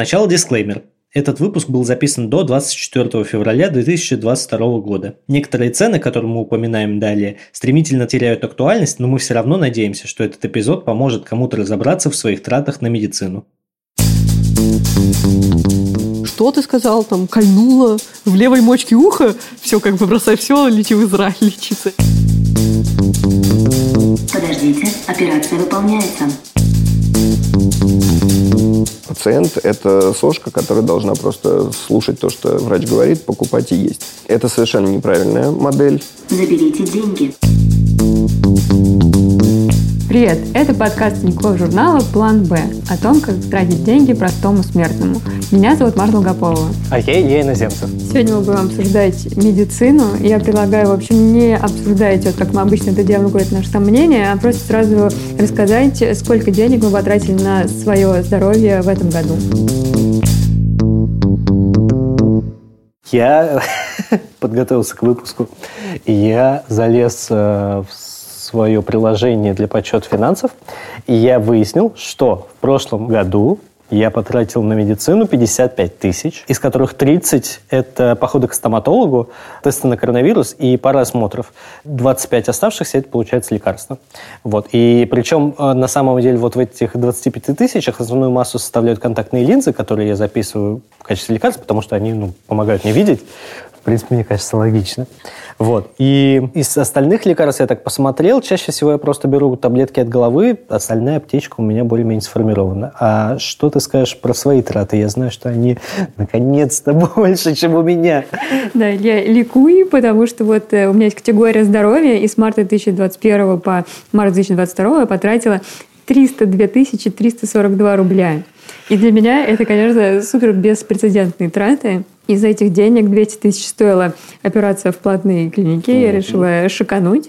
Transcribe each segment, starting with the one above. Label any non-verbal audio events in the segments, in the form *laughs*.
Сначала дисклеймер. Этот выпуск был записан до 24 февраля 2022 года. Некоторые цены, которые мы упоминаем далее, стремительно теряют актуальность, но мы все равно надеемся, что этот эпизод поможет кому-то разобраться в своих тратах на медицину. Что ты сказал? Там кольнуло в левой мочке уха? Все, как бы бросай все, лети в Израиль *laughs* лечиться. Подождите, операция выполняется. Пациент – это сошка, которая должна просто слушать то, что врач говорит, покупать и есть. Это совершенно неправильная модель. Заберите деньги. Привет! Это подкаст Николай журнала «План Б» о том, как тратить деньги простому смертному. Меня зовут Марта Лгополова. А я Илья Иноземцев. Сегодня мы будем обсуждать медицину. Я предлагаю, в общем, не обсуждать, вот как мы обычно это делаем, говорить наше там мнение, а просто сразу рассказать, сколько денег мы потратили на свое здоровье в этом году. Я *laughs* подготовился к выпуску, и я залез э, в свое приложение для подсчета финансов, и я выяснил, что в прошлом году я потратил на медицину 55 тысяч, из которых 30 – это походы к стоматологу, тесты на коронавирус и пара осмотров. 25 оставшихся – это, получается, лекарства. Вот. И причем, э, на самом деле, вот в этих 25 тысячах основную массу составляют контактные линзы, которые я записываю в качестве лекарств, потому что они ну, помогают мне видеть. В принципе, мне кажется, логично. Вот. И из остальных лекарств я так посмотрел. Чаще всего я просто беру таблетки от головы. Остальная аптечка у меня более-менее сформирована. А что ты скажешь про свои траты? Я знаю, что они наконец-то *laughs* больше, чем у меня. Да, я ликую, потому что вот э, у меня есть категория здоровья, и с марта 2021 по март 2022 я потратила 302 342 рубля. И для меня это, конечно, супер беспрецедентные траты. Из этих денег 200 тысяч стоила операция в платной клинике. Я решила шикануть.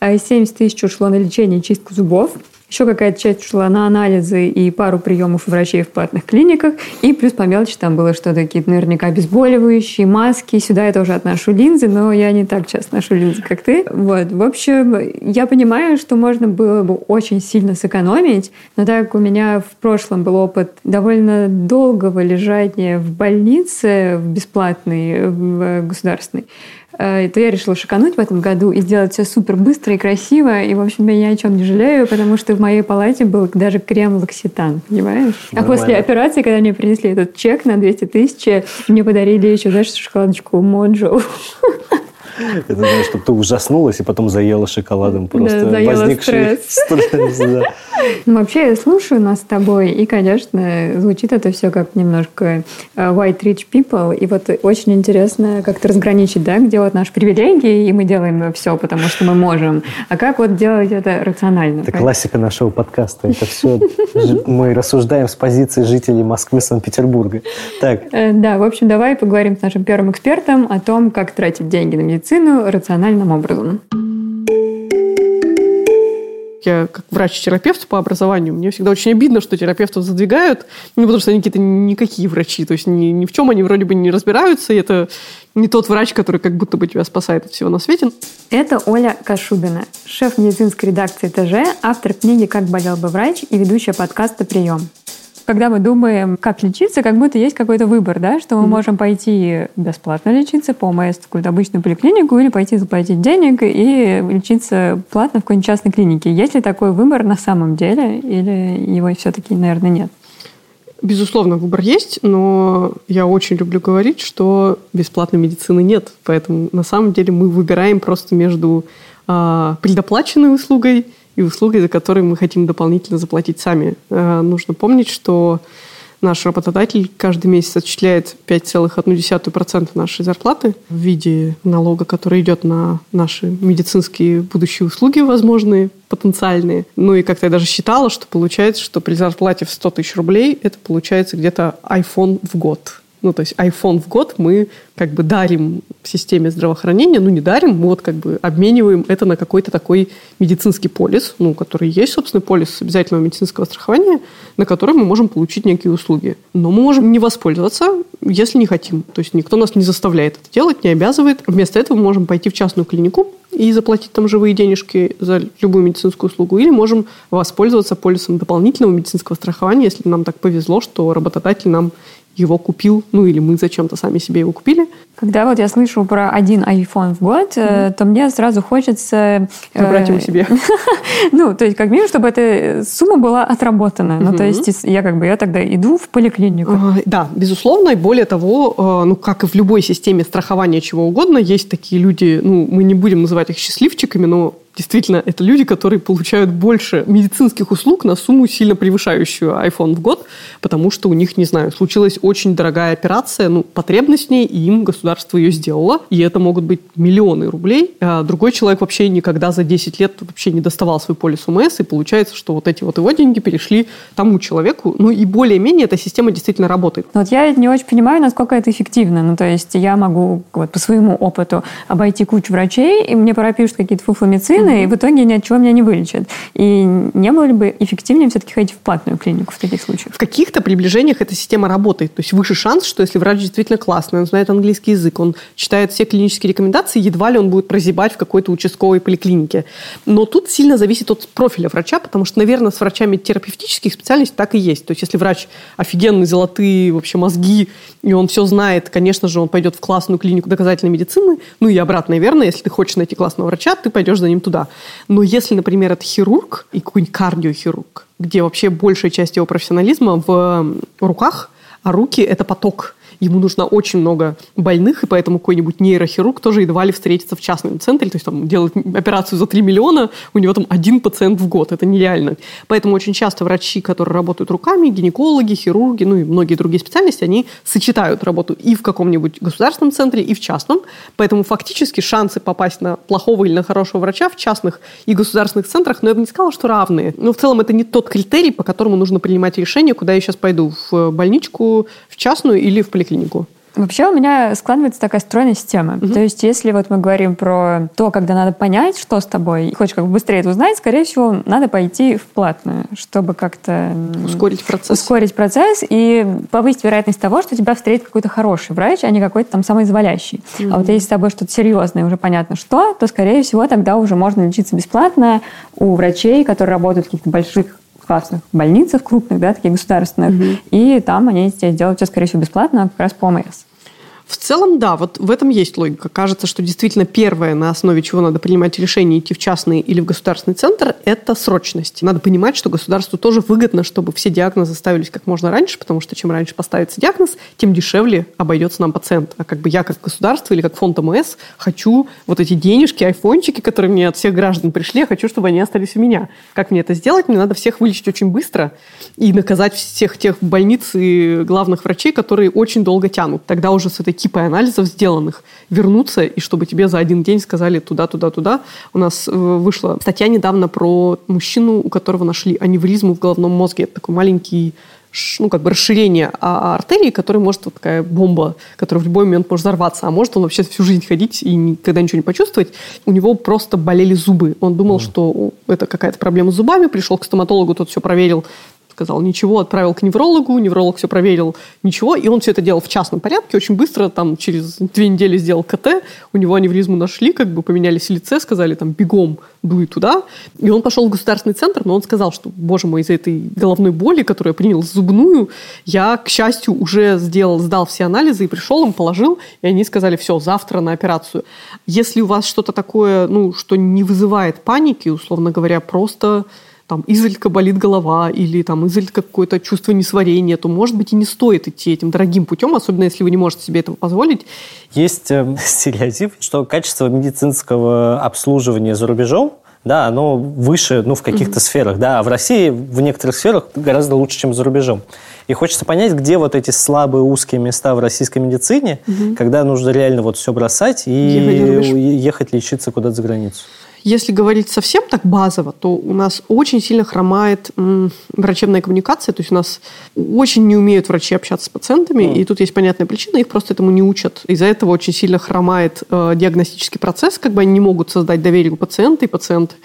А 70 тысяч ушло на лечение и чистку зубов. Еще какая-то часть ушла на анализы и пару приемов врачей в платных клиниках. И плюс по мелочи там было что-то, какие-то наверняка обезболивающие, маски. Сюда я тоже отношу линзы, но я не так часто ношу линзы, как ты. Вот. В общем, я понимаю, что можно было бы очень сильно сэкономить, но так как у меня в прошлом был опыт довольно долгого лежания в больнице, в бесплатной, в государственной, Э, то я решила шикануть в этом году и сделать все супер быстро и красиво. И, в общем, я ни о чем не жалею, потому что в моей палате был даже крем лакситан, понимаешь? Нормально. А после операции, когда мне принесли этот чек на 200 тысяч, мне подарили еще, знаешь, шоколадочку Моджо. *laughs* Это значит, что ты ужаснулась и потом заела шоколадом. Просто да, заела возникший стресс. стресс да. *laughs* Ну, вообще, я слушаю нас с тобой, и, конечно, звучит это все как немножко э, white rich people. И вот очень интересно как-то разграничить, да, где вот наши привилегии, и мы делаем все, потому что мы можем. А как вот делать это рационально? Это классика нашего подкаста. Это все *laughs* мы рассуждаем с позиции жителей Москвы, Санкт-Петербурга. Так. Э, да, в общем, давай поговорим с нашим первым экспертом о том, как тратить деньги на медицину медицину рациональным образом. Я как врач-терапевт по образованию, мне всегда очень обидно, что терапевтов задвигают, ну, потому что они какие-то никакие врачи, то есть ни, ни в чем они вроде бы не разбираются, и это не тот врач, который как будто бы тебя спасает от всего на свете. Это Оля Кашубина, шеф медицинской редакции ТЖ, автор книги «Как болел бы врач» и ведущая подкаста «Прием» когда мы думаем, как лечиться, как будто есть какой-то выбор, да, что мы mm-hmm. можем пойти бесплатно лечиться по ОМС в какую-то обычную поликлинику или пойти заплатить денег и лечиться платно в какой-нибудь частной клинике. Есть ли такой выбор на самом деле или его все-таки, наверное, нет? Безусловно, выбор есть, но я очень люблю говорить, что бесплатной медицины нет. Поэтому на самом деле мы выбираем просто между э, предоплаченной услугой и услуги, за которые мы хотим дополнительно заплатить сами. Э, нужно помнить, что наш работодатель каждый месяц отчисляет 5,1% нашей зарплаты в виде налога, который идет на наши медицинские будущие услуги возможные, потенциальные. Ну и как-то я даже считала, что получается, что при зарплате в 100 тысяч рублей это получается где-то iPhone в год. Ну, то есть iPhone в год мы как бы дарим системе здравоохранения, ну, не дарим, мы вот как бы обмениваем это на какой-то такой медицинский полис, ну, который есть, собственно, полис обязательного медицинского страхования, на который мы можем получить некие услуги. Но мы можем не воспользоваться, если не хотим. То есть никто нас не заставляет это делать, не обязывает. Вместо этого мы можем пойти в частную клинику и заплатить там живые денежки за любую медицинскую услугу, или можем воспользоваться полисом дополнительного медицинского страхования, если нам так повезло, что работодатель нам его купил, ну или мы зачем-то сами себе его купили. Когда вот я слышу про один iPhone в год, mm-hmm. то мне сразу хочется... Забрать его себе. *laughs* ну, то есть, как минимум, чтобы эта сумма была отработана. Mm-hmm. Ну, то есть, я как бы, я тогда иду в поликлинику. Uh, да, безусловно. И более того, э, ну, как и в любой системе страхования чего угодно, есть такие люди, ну, мы не будем называть их счастливчиками, но действительно, это люди, которые получают больше медицинских услуг на сумму, сильно превышающую iPhone в год, потому что у них, не знаю, случилась очень дорогая операция, ну, потребность в ней, и им государство ее сделало, и это могут быть миллионы рублей. А другой человек вообще никогда за 10 лет вообще не доставал свой полис УМС, и получается, что вот эти вот его деньги перешли тому человеку, ну и более-менее эта система действительно работает. Но вот я не очень понимаю, насколько это эффективно. Ну, то есть я могу вот, по своему опыту обойти кучу врачей, и мне пропишут какие-то фуфломицины, mm-hmm. и в итоге ни от чего меня не вылечат. И не было ли бы эффективнее все-таки ходить в платную клинику в таких случаях? В каких-то приближениях эта система работает. То есть выше шанс, что если врач действительно классный, он знает английский язык, он читает все клинические рекомендации, едва ли он будет прозябать в какой-то участковой поликлинике. Но тут сильно зависит от профиля врача, потому что, наверное, с врачами терапевтических специальностей так и есть. То есть если врач офигенный, золотые вообще мозги, и он все знает, конечно же, он пойдет в классную клинику доказательной медицины, ну и обратно, наверное, если ты хочешь найти классного врача, ты пойдешь за ним туда. Но если, например, это хирург и какой-нибудь кардиохирург, где вообще большая часть его профессионализма в руках, а руки – это поток – ему нужно очень много больных, и поэтому какой-нибудь нейрохирург тоже едва ли встретится в частном центре, то есть там делать операцию за 3 миллиона, у него там один пациент в год, это нереально. Поэтому очень часто врачи, которые работают руками, гинекологи, хирурги, ну и многие другие специальности, они сочетают работу и в каком-нибудь государственном центре, и в частном, поэтому фактически шансы попасть на плохого или на хорошего врача в частных и государственных центрах, но я бы не сказала, что равные. Но в целом это не тот критерий, по которому нужно принимать решение, куда я сейчас пойду, в больничку, в частную или в поликлинику клинику? Вообще у меня складывается такая стройная система. Угу. То есть если вот мы говорим про то, когда надо понять, что с тобой, и хочешь как бы быстрее это узнать, скорее всего, надо пойти в платную, чтобы как-то... Ускорить процесс. Ускорить процесс и повысить вероятность того, что тебя встретит какой-то хороший врач, а не какой-то там самоизволящий. Угу. А вот если с тобой что-то серьезное, уже понятно что, то, скорее всего, тогда уже можно лечиться бесплатно у врачей, которые работают в каких-то больших классных больницах крупных, да, таких государственных, угу. и там они тебе делают все, скорее всего, бесплатно, как раз по ОМС. В целом, да, вот в этом есть логика. Кажется, что действительно первое, на основе чего надо принимать решение идти в частный или в государственный центр, это срочность. Надо понимать, что государству тоже выгодно, чтобы все диагнозы ставились как можно раньше, потому что чем раньше поставится диагноз, тем дешевле обойдется нам пациент. А как бы я как государство или как фонд МС хочу вот эти денежки, айфончики, которые мне от всех граждан пришли, я хочу, чтобы они остались у меня. Как мне это сделать? Мне надо всех вылечить очень быстро и наказать всех тех больниц и главных врачей, которые очень долго тянут. Тогда уже с этой кипой анализов сделанных вернуться, и чтобы тебе за один день сказали туда, туда, туда. У нас э, вышла статья недавно про мужчину, у которого нашли аневризму в головном мозге. Это такой маленький ну, как бы расширение а, артерии, которая может вот такая бомба, которая в любой момент может взорваться, а может он вообще всю жизнь ходить и никогда ничего не почувствовать. У него просто болели зубы. Он думал, mm. что это какая-то проблема с зубами, пришел к стоматологу, тот все проверил, сказал ничего, отправил к неврологу, невролог все проверил, ничего, и он все это делал в частном порядке, очень быстро, там, через две недели сделал КТ, у него аневризму нашли, как бы поменялись лице, сказали, там, бегом дуй туда, и он пошел в государственный центр, но он сказал, что, боже мой, из-за этой головной боли, которую я принял зубную, я, к счастью, уже сделал, сдал все анализы и пришел, им положил, и они сказали, все, завтра на операцию. Если у вас что-то такое, ну, что не вызывает паники, условно говоря, просто там изредка болит голова или там изредка какое-то чувство несварения, то, может быть, и не стоит идти этим дорогим путем, особенно если вы не можете себе этого позволить. Есть э, *laughs* стереотип, что качество медицинского обслуживания за рубежом да, оно выше, ну, в каких-то mm-hmm. сферах, да, а в России в некоторых сферах гораздо лучше, чем за рубежом. И хочется понять, где вот эти слабые узкие места в российской медицине, mm-hmm. когда нужно реально вот все бросать и ехать, ехать лечиться куда-то за границу. Если говорить совсем так базово, то у нас очень сильно хромает м, врачебная коммуникация, то есть у нас очень не умеют врачи общаться с пациентами, mm. и тут есть понятная причина, их просто этому не учат. Из-за этого очень сильно хромает э, диагностический процесс, как бы они не могут создать доверие у пациента, и пациент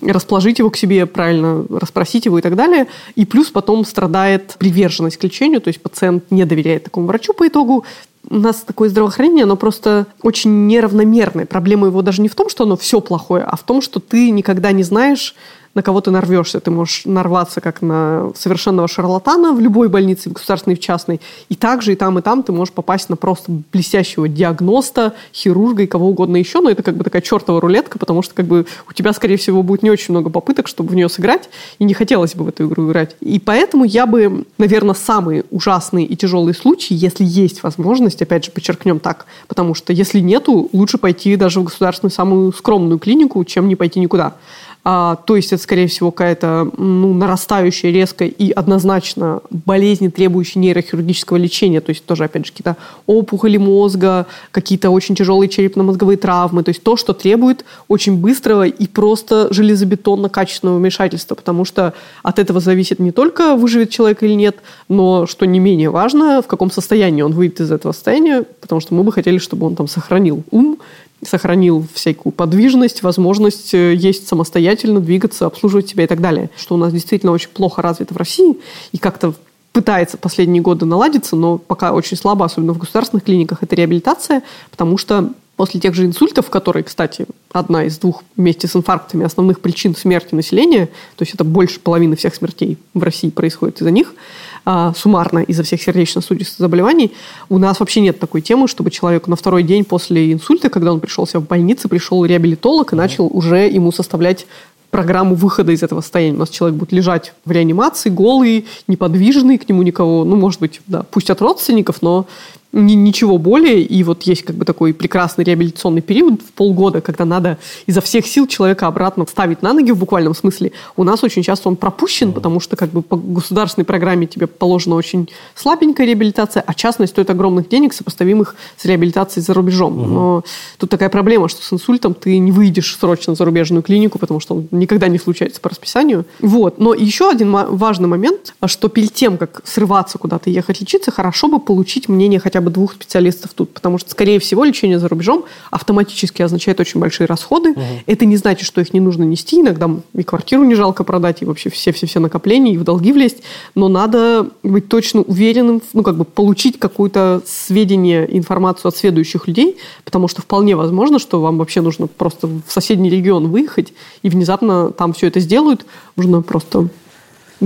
расположить его к себе правильно, расспросить его и так далее. И плюс потом страдает приверженность к лечению, то есть пациент не доверяет такому врачу по итогу, у нас такое здравоохранение, оно просто очень неравномерное. Проблема его даже не в том, что оно все плохое, а в том, что ты никогда не знаешь, на кого ты нарвешься. Ты можешь нарваться как на совершенного шарлатана в любой больнице, в государственной в частной. И также и там, и там ты можешь попасть на просто блестящего диагноста, хирурга и кого угодно еще. Но это как бы такая чертова рулетка, потому что как бы у тебя, скорее всего, будет не очень много попыток, чтобы в нее сыграть. И не хотелось бы в эту игру играть. И поэтому я бы, наверное, самые ужасные и тяжелые случаи, если есть возможность, опять же, подчеркнем так, потому что если нету, лучше пойти даже в государственную самую скромную клинику, чем не пойти никуда. А, то есть это, скорее всего, какая-то ну, нарастающая, резкая и однозначно болезни, требующие нейрохирургического лечения. То есть тоже, опять же, какие-то опухоли мозга, какие-то очень тяжелые черепно-мозговые травмы. То есть то, что требует очень быстрого и просто железобетонно-качественного вмешательства. Потому что от этого зависит не только, выживет человек или нет, но, что не менее важно, в каком состоянии он выйдет из этого состояния. Потому что мы бы хотели, чтобы он там сохранил ум, сохранил всякую подвижность, возможность э, есть самостоятельно, двигаться, обслуживать себя и так далее. Что у нас действительно очень плохо развито в России и как-то пытается последние годы наладиться, но пока очень слабо, особенно в государственных клиниках, это реабилитация, потому что после тех же инсультов, которые, кстати, одна из двух вместе с инфарктами основных причин смерти населения, то есть это больше половины всех смертей в России происходит из-за них, а, суммарно из-за всех сердечно-сосудистых заболеваний, у нас вообще нет такой темы, чтобы человеку на второй день после инсульта, когда он пришел себя в больнице, пришел реабилитолог и начал уже ему составлять программу выхода из этого состояния. У нас человек будет лежать в реанимации, голый, неподвижный, к нему никого, ну, может быть, да, пусть от родственников, но ни, ничего более. И вот есть как бы такой прекрасный реабилитационный период в полгода, когда надо изо всех сил человека обратно ставить на ноги в буквальном смысле. У нас очень часто он пропущен, потому что как бы по государственной программе тебе положена очень слабенькая реабилитация, а частная стоит огромных денег, сопоставимых с реабилитацией за рубежом. Угу. Но тут такая проблема, что с инсультом ты не выйдешь срочно в зарубежную клинику, потому что он никогда не случается по расписанию. Вот. Но еще один важный момент, что перед тем, как срываться куда-то и ехать лечиться, хорошо бы получить мнение хотя бы двух специалистов тут, потому что, скорее всего, лечение за рубежом автоматически означает очень большие расходы. Угу. Это не значит, что их не нужно нести. Иногда и квартиру не жалко продать, и вообще все-все-все накопления, и в долги влезть. Но надо быть точно уверенным, ну, как бы получить какое-то сведение, информацию от следующих людей, потому что вполне возможно, что вам вообще нужно просто в соседний регион выехать, и внезапно там все это сделают. Нужно просто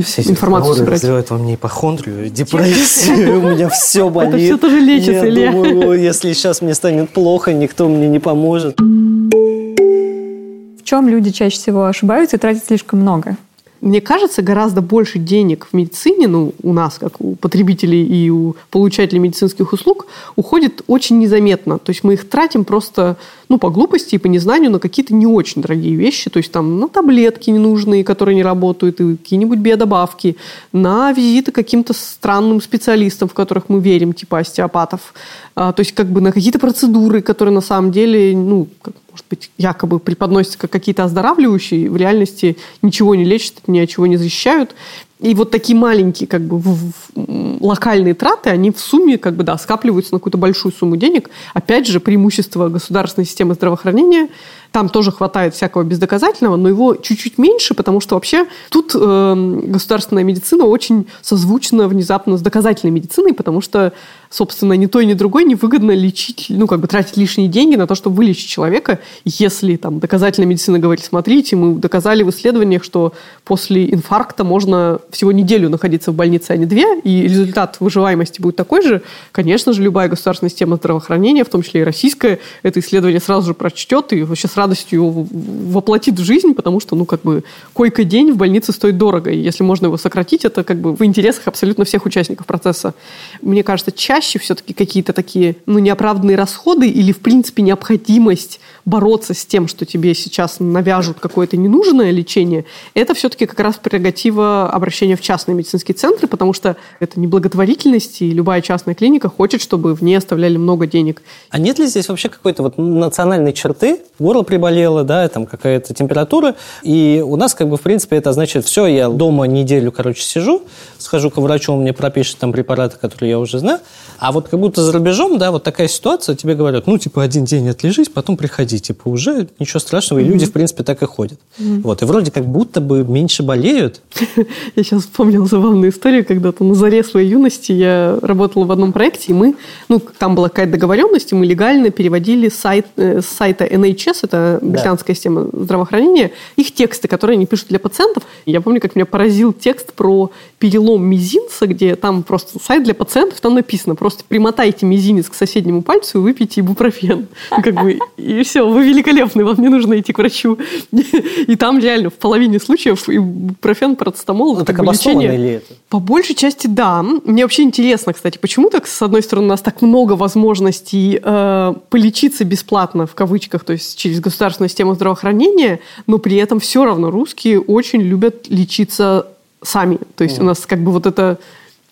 все эти информацию собирать. вызывают во мне ипохондрию, депрессию, *laughs* у меня все болит. Это все тоже лечится, Илья. думаю, если сейчас мне станет плохо, никто мне не поможет. В чем люди чаще всего ошибаются и тратят слишком много? Мне кажется, гораздо больше денег в медицине, ну, у нас, как у потребителей и у получателей медицинских услуг, уходит очень незаметно. То есть мы их тратим просто, ну, по глупости и по незнанию на какие-то не очень дорогие вещи. То есть там на таблетки ненужные, которые не работают, и какие-нибудь биодобавки, на визиты к каким-то странным специалистам, в которых мы верим, типа остеопатов. А, то есть как бы на какие-то процедуры, которые на самом деле, ну, как может быть, якобы преподносятся как какие-то оздоравливающие, в реальности ничего не лечат, ни от чего не защищают. И вот такие маленькие как бы в, в, локальные траты, они в сумме как бы, да, скапливаются на какую-то большую сумму денег. Опять же, преимущество государственной системы здравоохранения – там тоже хватает всякого бездоказательного, но его чуть-чуть меньше, потому что вообще тут э, государственная медицина очень созвучна внезапно с доказательной медициной, потому что, собственно, ни той, ни другой невыгодно лечить, ну, как бы тратить лишние деньги на то, чтобы вылечить человека, если там доказательная медицина говорит, смотрите, мы доказали в исследованиях, что после инфаркта можно всего неделю находиться в больнице, а не две, и результат выживаемости будет такой же, конечно же, любая государственная система здравоохранения, в том числе и российская, это исследование сразу же прочтет и вообще с радостью воплотит в жизнь, потому что, ну, как бы, койка-день в больнице стоит дорого, и если можно его сократить, это как бы в интересах абсолютно всех участников процесса. Мне кажется, чаще все-таки какие-то такие, ну, неоправданные расходы или, в принципе, необходимость бороться с тем, что тебе сейчас навяжут какое-то ненужное лечение, это все-таки как раз прерогатива обращения в частные медицинские центры, потому что это не благотворительность, и любая частная клиника хочет, чтобы в ней оставляли много денег. А нет ли здесь вообще какой-то вот национальной черты? Горло приболела, да, там какая-то температура, и у нас, как бы, в принципе, это значит, все, я дома неделю, короче, сижу, схожу к врачу, он мне пропишет там препараты, которые я уже знаю, а вот как будто за рубежом, да, вот такая ситуация, тебе говорят, ну, типа, один день отлежись, потом приходи, типа, уже ничего страшного, и люди, в принципе, так и ходят. Вот, и вроде как будто бы меньше болеют. *laughs* Я сейчас вспомнила забавную историю, когда-то на заре своей юности я работала в одном проекте, и мы, ну, там была какая-то договоренность, и мы легально переводили сайт, э, с сайта NHS, это британская система здравоохранения, их тексты, которые они пишут для пациентов. Я помню, как меня поразил текст про перелом мизинца, где там просто сайт для пациентов, там написано, просто примотайте мизинец к соседнему пальцу и выпейте ибупрофен. Как бы, и все, вы великолепны, вам не нужно идти к врачу. И там реально в половине случаев ибупрофен, парацетамол, Ну, как так лечение. ли это? По большей части, да. Мне вообще интересно, кстати, почему так, с одной стороны, у нас так много возможностей э, полечиться бесплатно, в кавычках, то есть через государственную систему здравоохранения, но при этом все равно русские очень любят лечиться сами. То есть у нас как бы вот это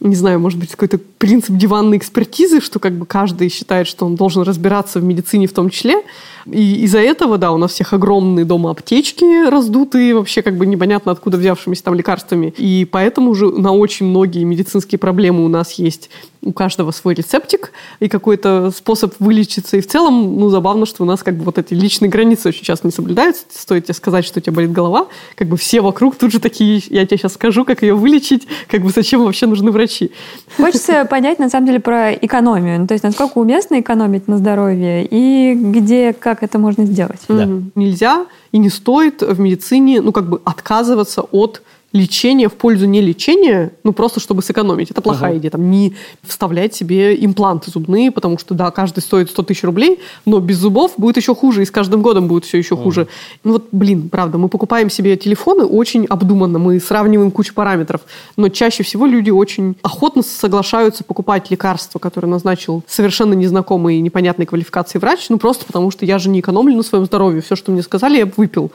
не знаю, может быть, какой-то принцип диванной экспертизы, что как бы каждый считает, что он должен разбираться в медицине в том числе. И из-за этого, да, у нас всех огромные дома аптечки раздутые, вообще как бы непонятно откуда взявшимися там лекарствами. И поэтому уже на очень многие медицинские проблемы у нас есть у каждого свой рецептик и какой-то способ вылечиться. И в целом, ну, забавно, что у нас как бы вот эти личные границы очень часто не соблюдаются. Стоит тебе сказать, что у тебя болит голова, как бы все вокруг тут же такие, я тебе сейчас скажу, как ее вылечить, как бы зачем вообще нужны врачи. Хочется *laughs* понять, на самом деле, про экономию. Ну, то есть, насколько уместно экономить на здоровье и где, как это можно сделать. Да. Нельзя и не стоит в медицине, ну, как бы отказываться от лечения в пользу не лечения, ну, просто чтобы сэкономить. Это плохая Ага. идея. Там, не вставлять себе импланты зубные, потому что, да, каждый стоит 100 тысяч рублей, но без зубов будет еще хуже, и с каждым годом будет все еще хуже. Ну, вот, блин, правда, мы покупаем себе телефоны очень обдуманно, мы сравниваем кучу параметров, но чаще всего люди очень охотно соглашаются покупать лекарства, которые назначил совершенно незнакомый и непонятной квалификации врач, ну, просто потому что я же не экономлю на своем здоровье. Все, что мне сказали, я бы выпил.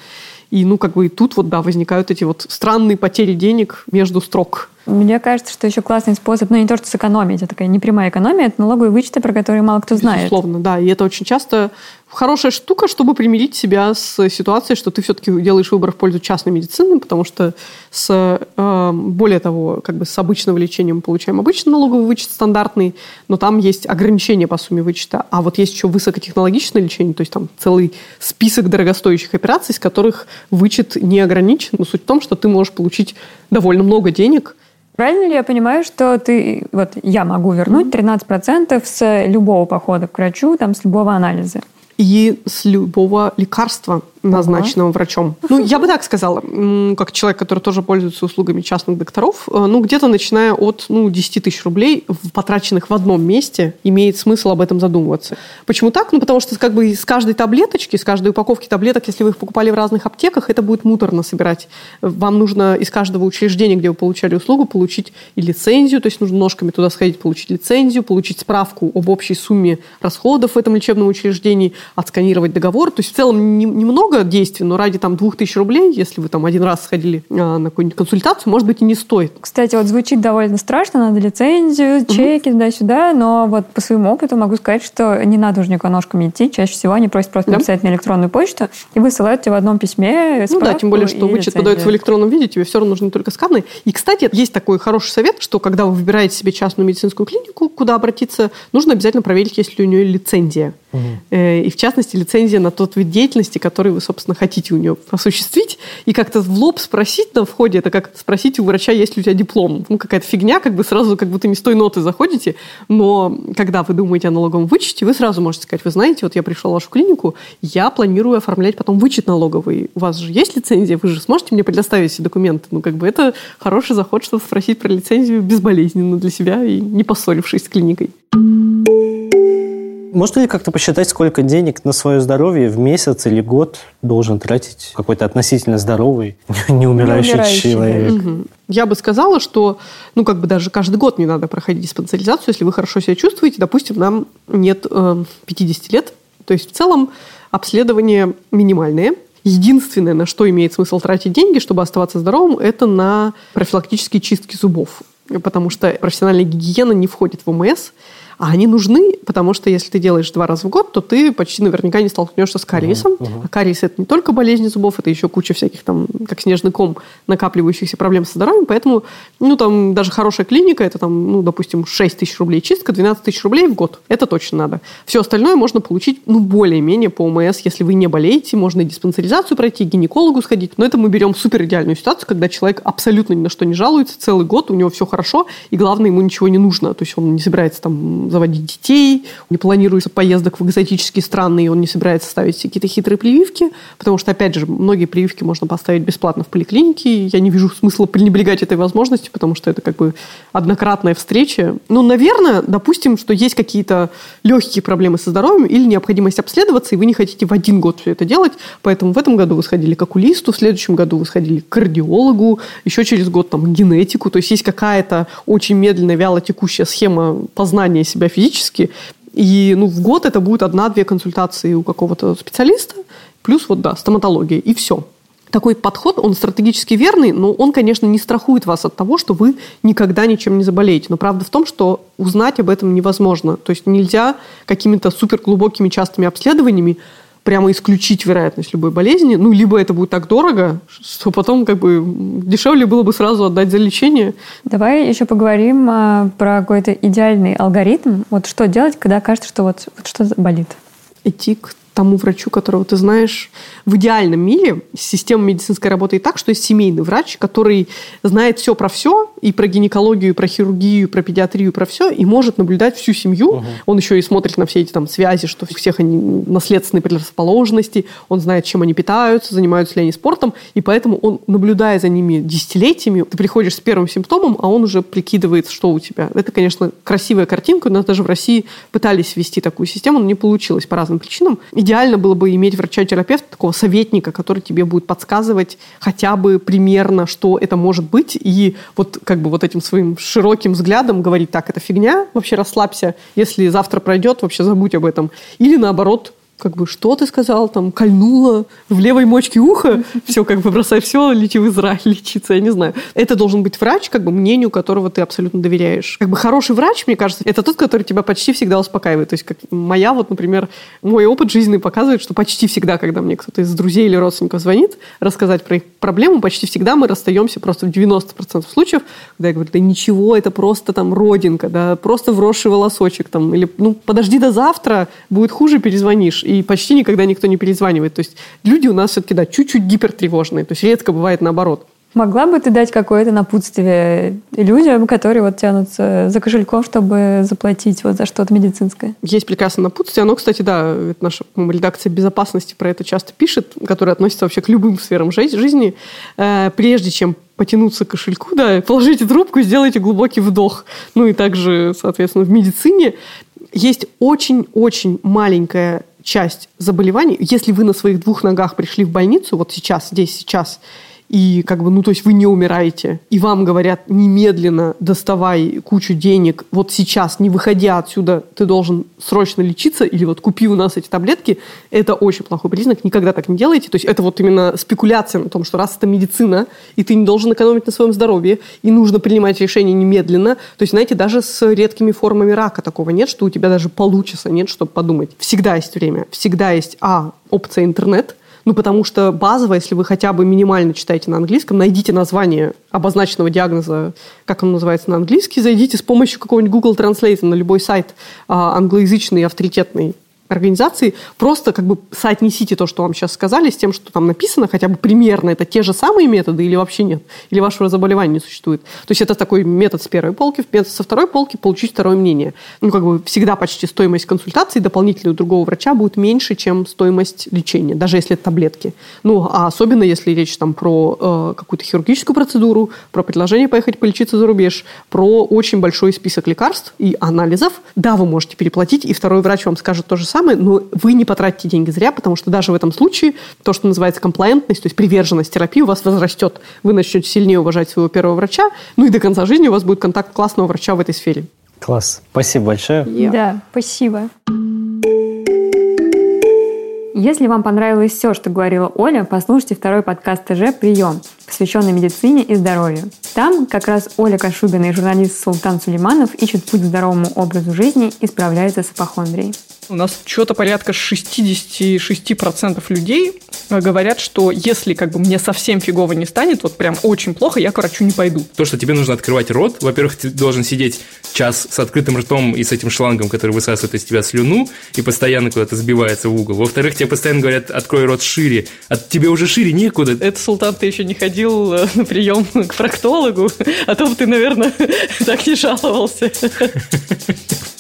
И, ну, как бы и тут вот, да, возникают эти вот странные потери денег между строк. Мне кажется, что еще классный способ, ну не то, что сэкономить, а такая непрямая экономия, это налоговые вычеты, про которые мало кто знает. Безусловно, да. И это очень часто хорошая штука, чтобы примирить себя с ситуацией, что ты все-таки делаешь выбор в пользу частной медицины, потому что с, э, более того, как бы с обычного лечения мы получаем обычный налоговый вычет стандартный, но там есть ограничения по сумме вычета. А вот есть еще высокотехнологичное лечение, то есть там целый список дорогостоящих операций, с которых вычет не ограничен. Но суть в том, что ты можешь получить довольно много денег, Правильно ли я понимаю, что ты, вот я могу вернуть 13% с любого похода к врачу, там, с любого анализа? и с любого лекарства, назначенного врачом. Ну, я бы так сказала, как человек, который тоже пользуется услугами частных докторов, э, ну, где-то начиная от ну, 10 тысяч рублей, потраченных в одном месте, имеет смысл об этом задумываться. Почему так? Ну, потому что как бы из каждой таблеточки, из каждой упаковки таблеток, если вы их покупали в разных аптеках, это будет муторно собирать. Вам нужно из каждого учреждения, где вы получали услугу, получить и лицензию, то есть нужно ножками туда сходить, получить лицензию, получить справку об общей сумме расходов в этом лечебном учреждении, отсканировать договор. То есть в целом не- немного действий, но ради там двух тысяч рублей, если вы там один раз сходили а, на какую-нибудь консультацию, может быть, и не стоит. Кстати, вот звучит довольно страшно, надо лицензию, чеки туда-сюда, но вот по своему опыту могу сказать, что не надо уже никуда ножками идти. Чаще всего они просят просто Да? написать на электронную почту и высылают тебе в одном письме Ну да, тем более, что вычет подается в электронном виде, тебе все равно нужны только сканы. И, кстати, есть такой хороший совет, что когда вы выбираете себе частную медицинскую клинику, куда обратиться, нужно обязательно проверить, есть ли у нее лицензия. Э, И, в частности, лицензия на тот вид деятельности, который вы, собственно, хотите у нее осуществить. И как-то в лоб спросить на входе, это как спросить у врача, есть ли у тебя диплом. Ну, какая-то фигня, как бы сразу, как будто не с той ноты заходите. Но когда вы думаете о налоговом вычете, вы сразу можете сказать, вы знаете, вот я пришел в вашу клинику, я планирую оформлять потом вычет налоговый. У вас же есть лицензия, вы же сможете мне предоставить все документы. Ну, как бы это хороший заход, чтобы спросить про лицензию безболезненно для себя и не поссорившись с клиникой. Можно ли как-то посчитать, сколько денег на свое здоровье в месяц или год должен тратить какой-то относительно здоровый, *laughs* неумирающий Неумирающий, человек? Мгм. Я бы сказала, что, ну, как бы даже каждый год не надо проходить диспансеризацию, если вы хорошо себя чувствуете. Допустим, нам нет э, 50 лет. То есть, в целом, обследования минимальные. Единственное, на что имеет смысл тратить деньги, чтобы оставаться здоровым, это на профилактические чистки зубов. Потому что профессиональная гигиена не входит в ОМС, А они нужны, потому что если ты делаешь два раза в год, то ты почти наверняка не столкнешься с кариесом. А кариес – это не только болезни зубов, это еще куча всяких там, как снежный ком, накапливающихся проблем со здоровьем. Поэтому, ну, там даже хорошая клиника – это там, ну, допустим, 6 тысяч рублей чистка, 12 тысяч рублей в год. Это точно надо. Все остальное можно получить, ну, более-менее по ОМС, если вы не болеете. Можно и диспансеризацию пройти, и гинекологу сходить. Но это мы берем супер идеальную ситуацию, когда человек абсолютно ни на что не жалуется, целый год у него все хорошо, и главное, ему ничего не нужно. То есть он не собирается там заводить детей, не планируется поездок в экзотические страны, и он не собирается ставить какие-то хитрые прививки, потому что, опять же, многие прививки можно поставить бесплатно в поликлинике. Я не вижу смысла *laughs* пренебрегать этой возможностью, потому что это как бы однократная встреча. Ну, наверное, допустим, что есть какие-то легкие проблемы со здоровьем или необходимость обследоваться, и вы не хотите в один год все это делать, поэтому в этом году вы сходили к окулисту, в следующем году вы сходили к кардиологу, еще через год там генетику, то есть есть какая-то очень медленная, вяло текущая схема познания себя физически, и ну, в год это будет одна-две консультации у какого-то специалиста, плюс вот, да, стоматология, и все. Такой подход, он стратегически верный, но он, конечно, не страхует вас от того, что вы никогда ничем не заболеете. Но правда в том, что узнать об этом невозможно. То есть нельзя какими-то суперглубокими частыми обследованиями прямо исключить вероятность любой болезни. Ну, либо это будет так дорого, что потом как бы дешевле было бы сразу отдать за лечение. Давай еще поговорим а, про какой-то идеальный алгоритм. Вот что делать, когда кажется, что вот, вот что болит? Идти к тому врачу, которого ты знаешь. В идеальном мире система медицинской работает так, что есть семейный врач, который знает все про все, и про гинекологию, и про хирургию, и про педиатрию, и про все, и может наблюдать всю семью. Угу. Он еще и смотрит на все эти там связи, что у всех они наследственные предрасположенности, он знает, чем они питаются, занимаются ли они спортом, и поэтому он, наблюдая за ними десятилетиями, ты приходишь с первым симптомом, а он уже прикидывает, что у тебя. Это, конечно, красивая картинка. У нас даже в России пытались ввести такую систему, но не получилось по разным причинам идеально было бы иметь врача-терапевта, такого советника, который тебе будет подсказывать хотя бы примерно, что это может быть, и вот как бы вот этим своим широким взглядом говорить, так, это фигня, вообще расслабься, если завтра пройдет, вообще забудь об этом. Или наоборот, как бы, что ты сказал, там, кольнуло в левой мочке уха, *laughs* все, как бы, бросай все, лети в Израиль *laughs* лечиться, я не знаю. Это должен быть врач, как бы, мнению которого ты абсолютно доверяешь. Как бы, хороший врач, мне кажется, это тот, который тебя почти всегда успокаивает. То есть, как моя, вот, например, мой опыт жизненный показывает, что почти всегда, когда мне кто-то из друзей или родственников звонит, рассказать про их проблему, почти всегда мы расстаемся просто в 90% случаев, когда я говорю, да ничего, это просто там родинка, да, просто вросший волосочек, там, или, ну, подожди до завтра, будет хуже, перезвонишь и почти никогда никто не перезванивает. То есть люди у нас все-таки, да, чуть-чуть гипертревожные, то есть редко бывает наоборот. Могла бы ты дать какое-то напутствие людям, которые вот тянутся за кошельком, чтобы заплатить вот за что-то медицинское? Есть прекрасное напутствие. Оно, кстати, да, это наша редакция безопасности про это часто пишет, которая относится вообще к любым сферам жизни. Э, прежде чем потянуться к кошельку, да, положите трубку, сделайте глубокий вдох. Ну и также, соответственно, в медицине есть очень-очень маленькая часть заболеваний, если вы на своих двух ногах пришли в больницу, вот сейчас, здесь, сейчас, и как бы, ну, то есть вы не умираете, и вам говорят немедленно доставай кучу денег, вот сейчас, не выходя отсюда, ты должен срочно лечиться, или вот купи у нас эти таблетки, это очень плохой признак, никогда так не делайте. То есть это вот именно спекуляция на том, что раз это медицина, и ты не должен экономить на своем здоровье, и нужно принимать решение немедленно, то есть, знаете, даже с редкими формами рака такого нет, что у тебя даже получится, нет, чтобы подумать. Всегда есть время, всегда есть, а, опция интернет, ну, потому что базово, если вы хотя бы минимально читаете на английском, найдите название обозначенного диагноза, как он называется на английский, зайдите с помощью какого-нибудь Google Translate на любой сайт а, англоязычный, авторитетный, организации, просто как бы соотнесите то, что вам сейчас сказали, с тем, что там написано, хотя бы примерно это те же самые методы или вообще нет, или вашего заболевания не существует. То есть это такой метод с первой полки, метод со второй полки получить второе мнение. Ну, как бы всегда почти стоимость консультации дополнительной у другого врача будет меньше, чем стоимость лечения, даже если это таблетки. Ну, а особенно если речь там про э, какую-то хирургическую процедуру, про предложение поехать полечиться за рубеж, про очень большой список лекарств и анализов. Да, вы можете переплатить, и второй врач вам скажет то же самое, самое, но вы не потратите деньги зря, потому что даже в этом случае то, что называется комплаентность, то есть приверженность терапии у вас возрастет. Вы начнете сильнее уважать своего первого врача, ну и до конца жизни у вас будет контакт классного врача в этой сфере. Класс. Спасибо большое. Yeah. Да, спасибо. Если вам понравилось все, что говорила Оля, послушайте второй подкаст ТЖ «Прием», посвященный медицине и здоровью. Там как раз Оля Кашубина и журналист Султан Сулейманов ищут путь к здоровому образу жизни и справляются с апохондрией. У нас что-то порядка 66% людей э, говорят, что если как бы мне совсем фигово не станет, вот прям очень плохо, я к врачу не пойду. То, что тебе нужно открывать рот, во-первых, ты должен сидеть час с открытым ртом и с этим шлангом, который высасывает из тебя слюну и постоянно куда-то сбивается в угол. Во-вторых, тебе постоянно говорят, открой рот шире, а тебе уже шире некуда. Это, Султан, ты еще не ходил э, на прием к проктологу, а то бы ты, наверное, *laughs* так не жаловался. *laughs*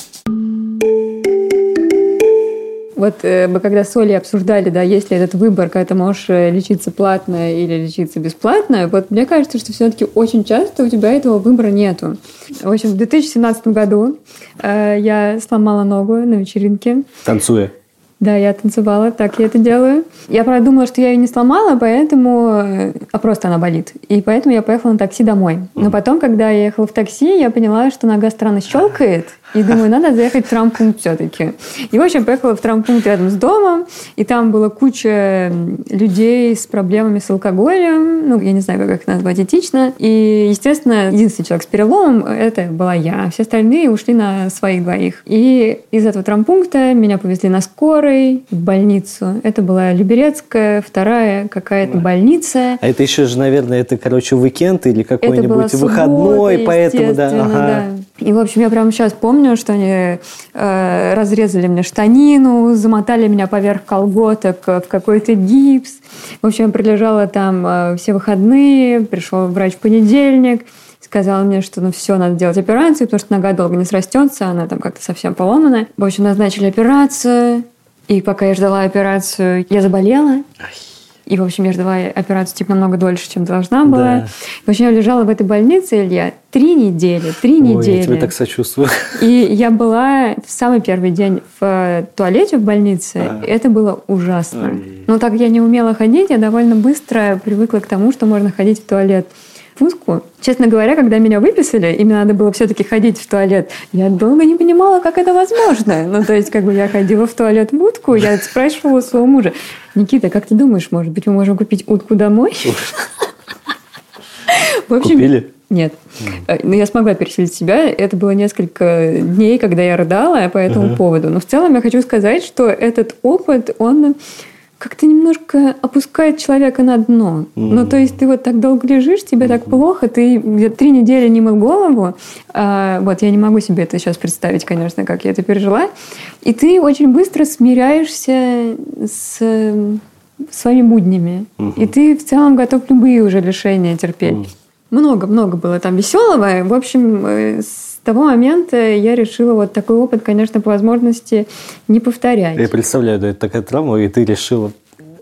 Вот э, мы когда с Олей обсуждали, да, есть ли этот выбор, когда ты можешь э, лечиться платно или лечиться бесплатно, вот мне кажется, что все-таки очень часто у тебя этого выбора нету. В общем, в 2017 году э, я сломала ногу на вечеринке. Танцуя. Да, я танцевала, так я это делаю. Я продумала, что я ее не сломала, поэтому... А просто она болит. И поэтому я поехала на такси домой. Но потом, когда я ехала в такси, я поняла, что нога странно щелкает. И думаю, надо заехать в травмпункт все-таки. И, в общем, поехала в травмпункт рядом с домом, и там была куча людей с проблемами с алкоголем, ну, я не знаю, как их назвать этично. И, естественно, единственный человек с переломом – это была я. Все остальные ушли на своих двоих. И из этого травмпункта меня повезли на скорой в больницу. Это была Люберецкая, вторая какая-то больница. А это еще же, наверное, это, короче, уикенд или какой-нибудь суббота, выходной, поэтому, да. ага. да. И, в общем, я прямо сейчас помню, что они э, разрезали мне штанину, замотали меня поверх колготок в какой-то гипс. В общем, я пролежала там э, все выходные, пришел врач в понедельник, сказал мне, что ну все, надо делать операцию, потому что нога долго не срастется, она там как-то совсем поломана. В общем, назначили операцию, и пока я ждала операцию, я заболела. И, в общем, я ждала операцию типа намного дольше, чем должна была. Да. В общем, я лежала в этой больнице, Илья, три недели, три Ой, я недели. тебе так сочувствую. И я была в самый первый день в э, туалете в больнице. А. Это было ужасно. Ой. Но так я не умела ходить, я довольно быстро привыкла к тому, что можно ходить в туалет в узку. Честно говоря, когда меня выписали, и мне надо было все-таки ходить в туалет, я долго не понимала, как это возможно. Ну, то есть, как бы я ходила в туалет в утку, я спрашивала у своего мужа, Никита, как ты думаешь, может быть, мы можем купить утку домой? В общем, Купили? Нет. Э, Но я смогла переселить себя. Это было несколько дней, когда я рыдала по этому поводу. Но в целом я хочу сказать, что этот опыт, он как-то немножко опускает человека на дно. Ну, то есть ты вот так долго лежишь, тебе так плохо, ты где-то три недели не мыл голову. А, вот, я не могу себе это сейчас представить, конечно, как я это пережила. И ты очень быстро смиряешься с э, своими буднями. И ты в целом готов любые уже лишения терпеть. Много-много было там веселого. В общем, э, с того момента я решила вот такой опыт, конечно, по возможности не повторять. Я представляю, да, это такая травма, и ты решила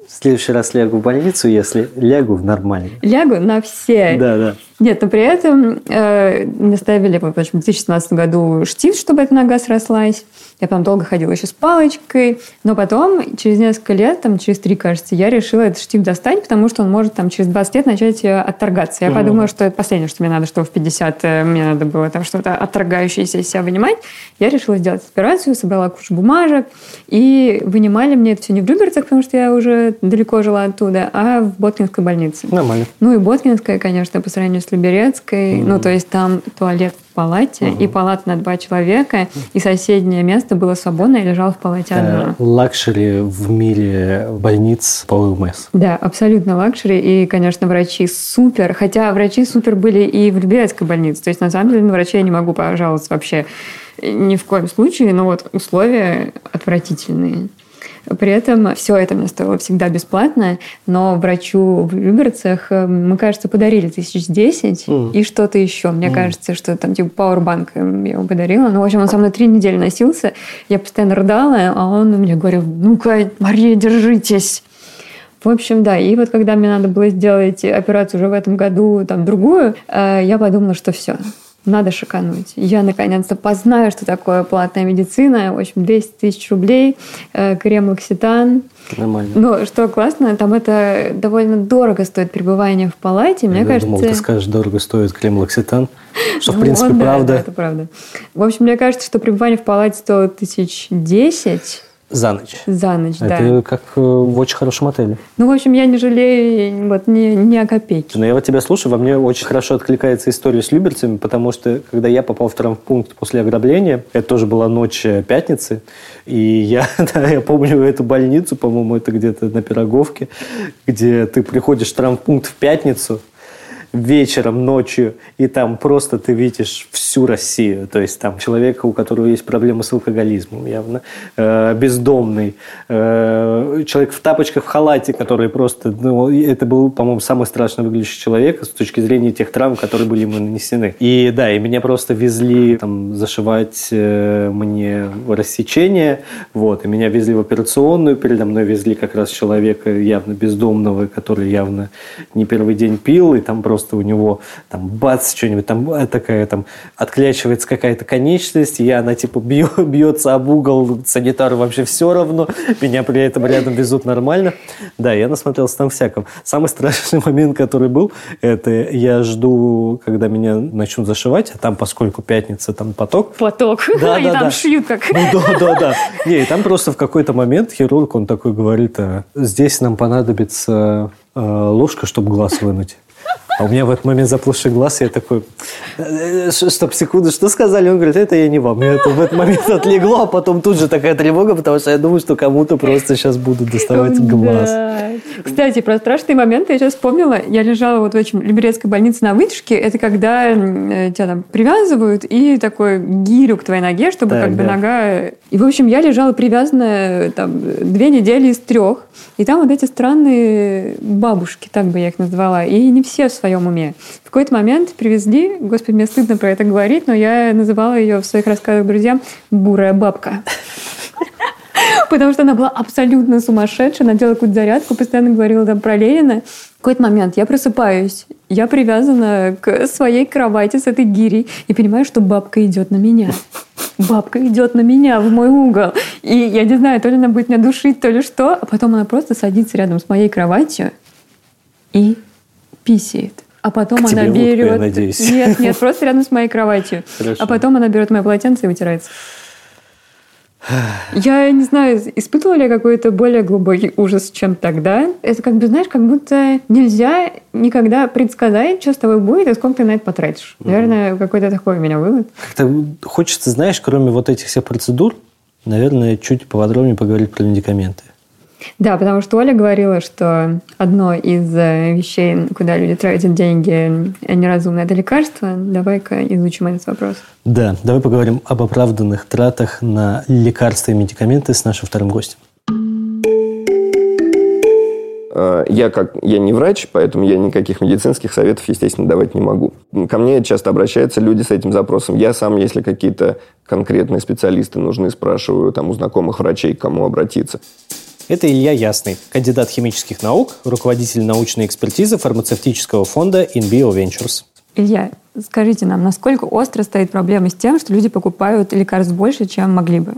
в следующий раз лягу в больницу, если лягу в нормальный. Лягу на все. Да, да. Нет, но при этом э, мне ставили в общем, в 2016 году штифт, чтобы эта нога срослась. Я потом долго ходила еще с палочкой. Но потом, через несколько лет, там, через три, кажется, я решила этот штифт достать, потому что он может там, через 20 лет начать э, отторгаться. Я подумала, что это последнее, что мне надо, что в 50 э, мне надо было там что-то отторгающееся из себя вынимать. Я решила сделать операцию, собрала кучу бумажек. И вынимали мне это все не в Люберцах, потому что я уже далеко жила оттуда, а в Боткинской больнице. Нормально. Ну и Боткинская, конечно, по сравнению с Люберецкой. Ну, то есть там туалет в палате, и палата на два человека, и соседнее место было свободно, я лежала в палате Э, одна. Luxury в мире больниц по ОМС. Да, абсолютно лакшери. И, конечно, врачи супер. Хотя врачи супер были и в Люберецкой больнице. То есть, на самом деле, на врачей я не могу пожаловаться вообще ни в коем случае. Но вот условия отвратительные. При этом все это мне стоило всегда бесплатно, но врачу в Люберцах, э, мы, кажется, подарили тысяч десять и что-то еще. Мне кажется, что там типа пауэрбанк я ему подарила. Ну, в общем, он со мной три недели носился. Я постоянно рыдала, а он мне говорил, ну-ка, Мария, держитесь. В общем, да. И вот когда мне надо было сделать операцию уже в этом году, там, другую, э, я подумала, что все, надо шикануть. Я наконец-то познаю, что такое платная медицина. В общем, 200 тысяч рублей, э, крем Локситан. Нормально. Но что классно, там это довольно дорого стоит пребывание в палате. Мне Я кажется... думал, ты скажешь, дорого стоит крем Локситан. *laughs* Что, в Ну, принципе, да, правда. да, это правда. В общем, мне кажется, что пребывание в палате стоит тысяч десять. За ночь. За ночь, да. Это как э, в очень хорошем отеле. Ну, в общем, я не жалею вот ни, ни о копейке. Но я вот тебя слушаю, во мне очень хорошо откликается история с люберцами, потому что, когда я попал в травмпункт после ограбления, это тоже была ночь э, пятницы, и я, *laughs* да, я помню эту больницу, по-моему, это где-то на Пироговке, где ты приходишь в травмпункт в пятницу, вечером, ночью, и там просто ты видишь всю Россию. То есть там человека, у которого есть проблемы с алкоголизмом явно, э, бездомный, э, человек в тапочках, в халате, который просто, ну, это был, по-моему, самый страшно выглядящий человек с точки зрения тех травм, которые были ему нанесены. И да, и меня просто везли там зашивать э, мне рассечение, вот, и меня везли в операционную, передо мной везли как раз человека явно бездомного, который явно не первый день пил, и там просто у него там бац, что-нибудь там э, такая там отклячивается какая-то конечность, и она типа бьё- *laughs* бьется об угол, санитару вообще все равно, меня при этом рядом везут нормально. Да, я насмотрелся там всяком. Самый страшный *laughs* момент, который был, это я жду, когда меня начнут зашивать, а там, поскольку пятница, там поток, Поток. *laughs* Да, И да, там да. шьют как... ну да, да, да. Не, и там просто в какой-то момент хирург, он такой говорит, «А, здесь нам понадобится э, ложка, чтобы глаз вынуть. А у меня в этот момент заплывший глаз, я такой, «Э, стоп, секунду, что сказали? Он говорит, это я не вам. Мне это в этот момент отлегло, а потом тут же такая тревога, потому что я думаю, что кому-то просто сейчас будут доставать глаз. Да. Кстати, про страшные моменты я сейчас вспомнила. Я лежала вот в очень Люберецкой больнице на вытяжке. Это когда э, тебя там привязывают и такой гирю к твоей ноге, чтобы как бы нога... И, в общем, я лежала привязанная там две недели из трех. И там вот эти странные бабушки, так бы я их назвала. И не все в своем уме. В какой-то момент привезли, господи, мне стыдно про это говорить, но я называла ее в своих рассказах друзьям «бурая бабка». *laughs* Потому что она была абсолютно сумасшедшая, она делала какую-то зарядку, постоянно говорила там про Ленина. В какой-то момент я просыпаюсь, я привязана к своей кровати с этой гирей и понимаю, что бабка идет на меня. Бабка идет на меня в мой угол. И я не знаю, то ли она будет меня душить, то ли что. А потом она просто садится рядом с моей кроватью и писает. А потом К она тебе в утку, я берет... надеюсь. Нет, *laughs* нет, просто рядом с моей кроватью. Хорошо. А потом она берет мое полотенце и вытирается. Я не знаю, испытывала ли я какой-то более глубокий ужас, чем тогда. Это как бы, знаешь, как будто нельзя никогда предсказать, что с тобой будет и сколько ты на это потратишь. Наверное, какой-то такой у меня вывод. Как-то хочется, знаешь, кроме вот этих всех процедур, наверное, чуть поподробнее поговорить про медикаменты. Да, потому что Оля говорила, что одно из э, вещей, куда люди тратят деньги э, неразумно, это лекарства. Давай-ка изучим этот вопрос. Да, давай поговорим об оправданных тратах на лекарства и медикаменты с нашим вторым гостем. Э, Я как я не врач, поэтому я никаких медицинских советов, естественно, давать не могу. Ко мне часто обращаются люди с этим запросом. Я сам, если какие-то конкретные специалисты нужны, спрашиваю там у знакомых врачей, к кому обратиться. Это Илья Ясный, кандидат химических наук, руководитель научной экспертизы фармацевтического фонда InBio Ventures. Илья, скажите нам, насколько остро стоит проблема с тем, что люди покупают лекарств больше, чем могли бы?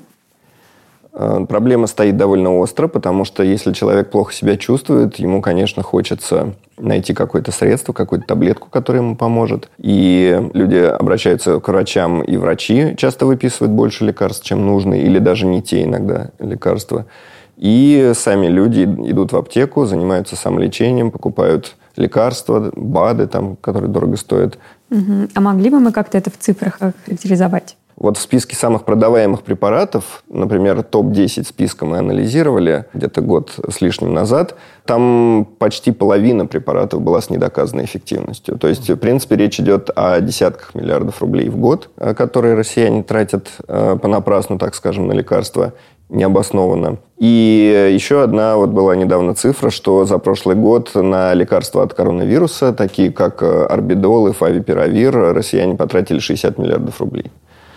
Э, Проблема стоит довольно остро, потому что если человек плохо себя чувствует, ему, конечно, хочется найти какое-то средство, какую-то таблетку, которая ему поможет. И люди обращаются к врачам, и врачи часто выписывают больше лекарств, чем нужно, или даже не те иногда лекарства. И сами люди идут в аптеку, занимаются самолечением, покупают лекарства, БАДы, там, которые дорого стоят. Мгм. А могли бы мы как-то это в цифрах охарактеризовать? Вот в списке самых продаваемых препаратов, например, топ-10 списка мы анализировали где-то год с лишним назад, там почти половина препаратов была с недоказанной эффективностью. То есть, в принципе, речь идет о десятках миллиардов рублей в год, э, которые россияне тратят э, понапрасну, так скажем, на лекарства необоснованно. И еще одна вот была недавно цифра, что за прошлый год на лекарства от коронавируса, такие как э, орбидол и фавипиравир, россияне потратили 60 миллиардов рублей.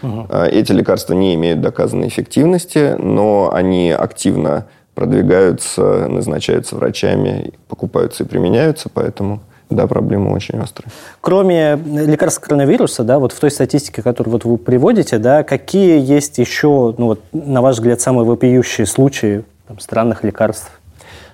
А, Эти лекарства не имеют доказанной эффективности, но они активно продвигаются, назначаются врачами, покупаются и применяются, поэтому, да, проблема очень острая. Кроме лекарств коронавируса, да, вот в той статистике, которую вот вы приводите, да, какие есть еще, ну вот, на ваш взгляд, самые вопиющие случаи там, странных лекарств?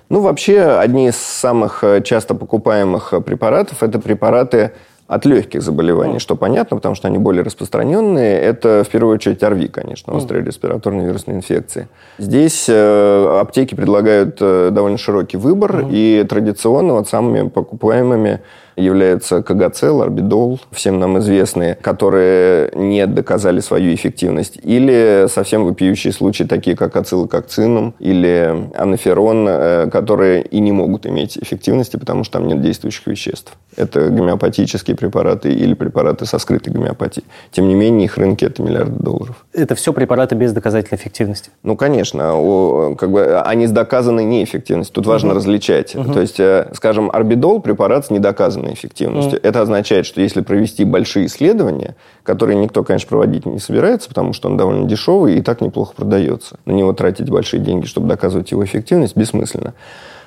Ну, вообще, одни из самых э, часто покупаемых э, препаратов – это препараты От легких заболеваний, что понятно, потому что они более распространенные, это в первую очередь ОРВИ, конечно, острые респираторные вирусные инфекции. Здесь э, аптеки предлагают э, довольно широкий выбор, и традиционно вот самыми покупаемыми являются КГЦ, Ларбидол, всем нам известные, которые не доказали свою эффективность. Или совсем вопиющие случаи, такие как ацилококцинум или анаферон, э, которые и не могут иметь эффективности, потому что там нет действующих веществ. Это гомеопатические препараты или препараты со скрытой гомеопатией. Тем не менее, их рынки – это миллиарды долларов. Это все препараты без доказательной эффективности. Ну, конечно, о, как бы, они с доказанной неэффективностью. Тут важно различать. То есть, э, скажем, орбидол – препарат с недоказанной эффективностью. Это означает, что если провести большие исследования, которые никто, конечно, проводить не собирается, потому что он довольно дешевый и так неплохо продается, на него тратить большие деньги, чтобы доказывать его эффективность, бессмысленно.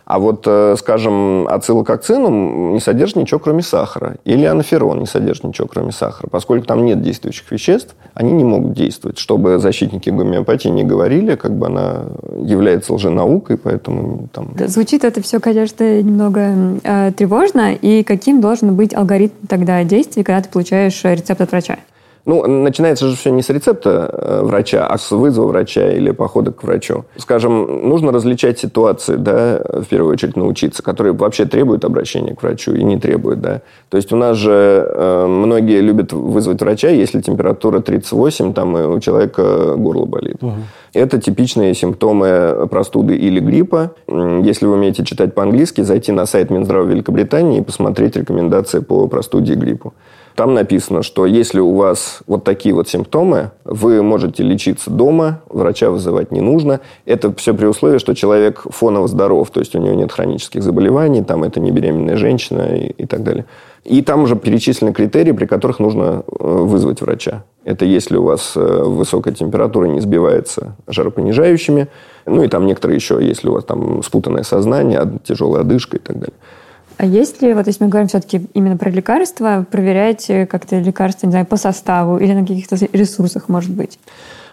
А вот, э, скажем, ацилококцинум не содержит ничего, кроме сахара. Или анаферон не содержит ничего, кроме сахара. Поскольку там нет действующих веществ, они не могут действовать. Чтобы защитники гомеопатии не говорили, как бы она является лженаукой, поэтому там... Да, звучит это все, конечно, немного э, тревожно. И каким должен быть алгоритм тогда действий, когда ты получаешь рецепт от врача? Ну, начинается же все не с рецепта э, врача, а с вызова врача или похода к врачу. Скажем, нужно различать ситуации, да, в первую очередь научиться, которые вообще требуют обращения к врачу и не требуют, да. То есть у нас же э, многие любят вызвать врача, если температура 38, там и у человека горло болит. Угу. Это типичные симптомы простуды или гриппа. Если вы умеете читать по-английски, зайти на сайт Минздрава Великобритании и посмотреть рекомендации по простуде и гриппу. Там написано, что если у вас вот такие вот симптомы, вы можете лечиться дома, врача вызывать не нужно. Это все при условии, что человек фоново здоров, то есть у него нет хронических заболеваний, там это не беременная женщина и, и так далее. И там уже перечислены критерии, при которых нужно э, вызвать врача. Это если у вас э, высокая температура не сбивается жаропонижающими, ну и там некоторые еще, если у вас там спутанное сознание, тяжелая одышка и так далее. А есть ли, вот если мы говорим все-таки именно про лекарства, проверять как-то лекарства, не знаю, по составу или на каких-то ресурсах, может быть?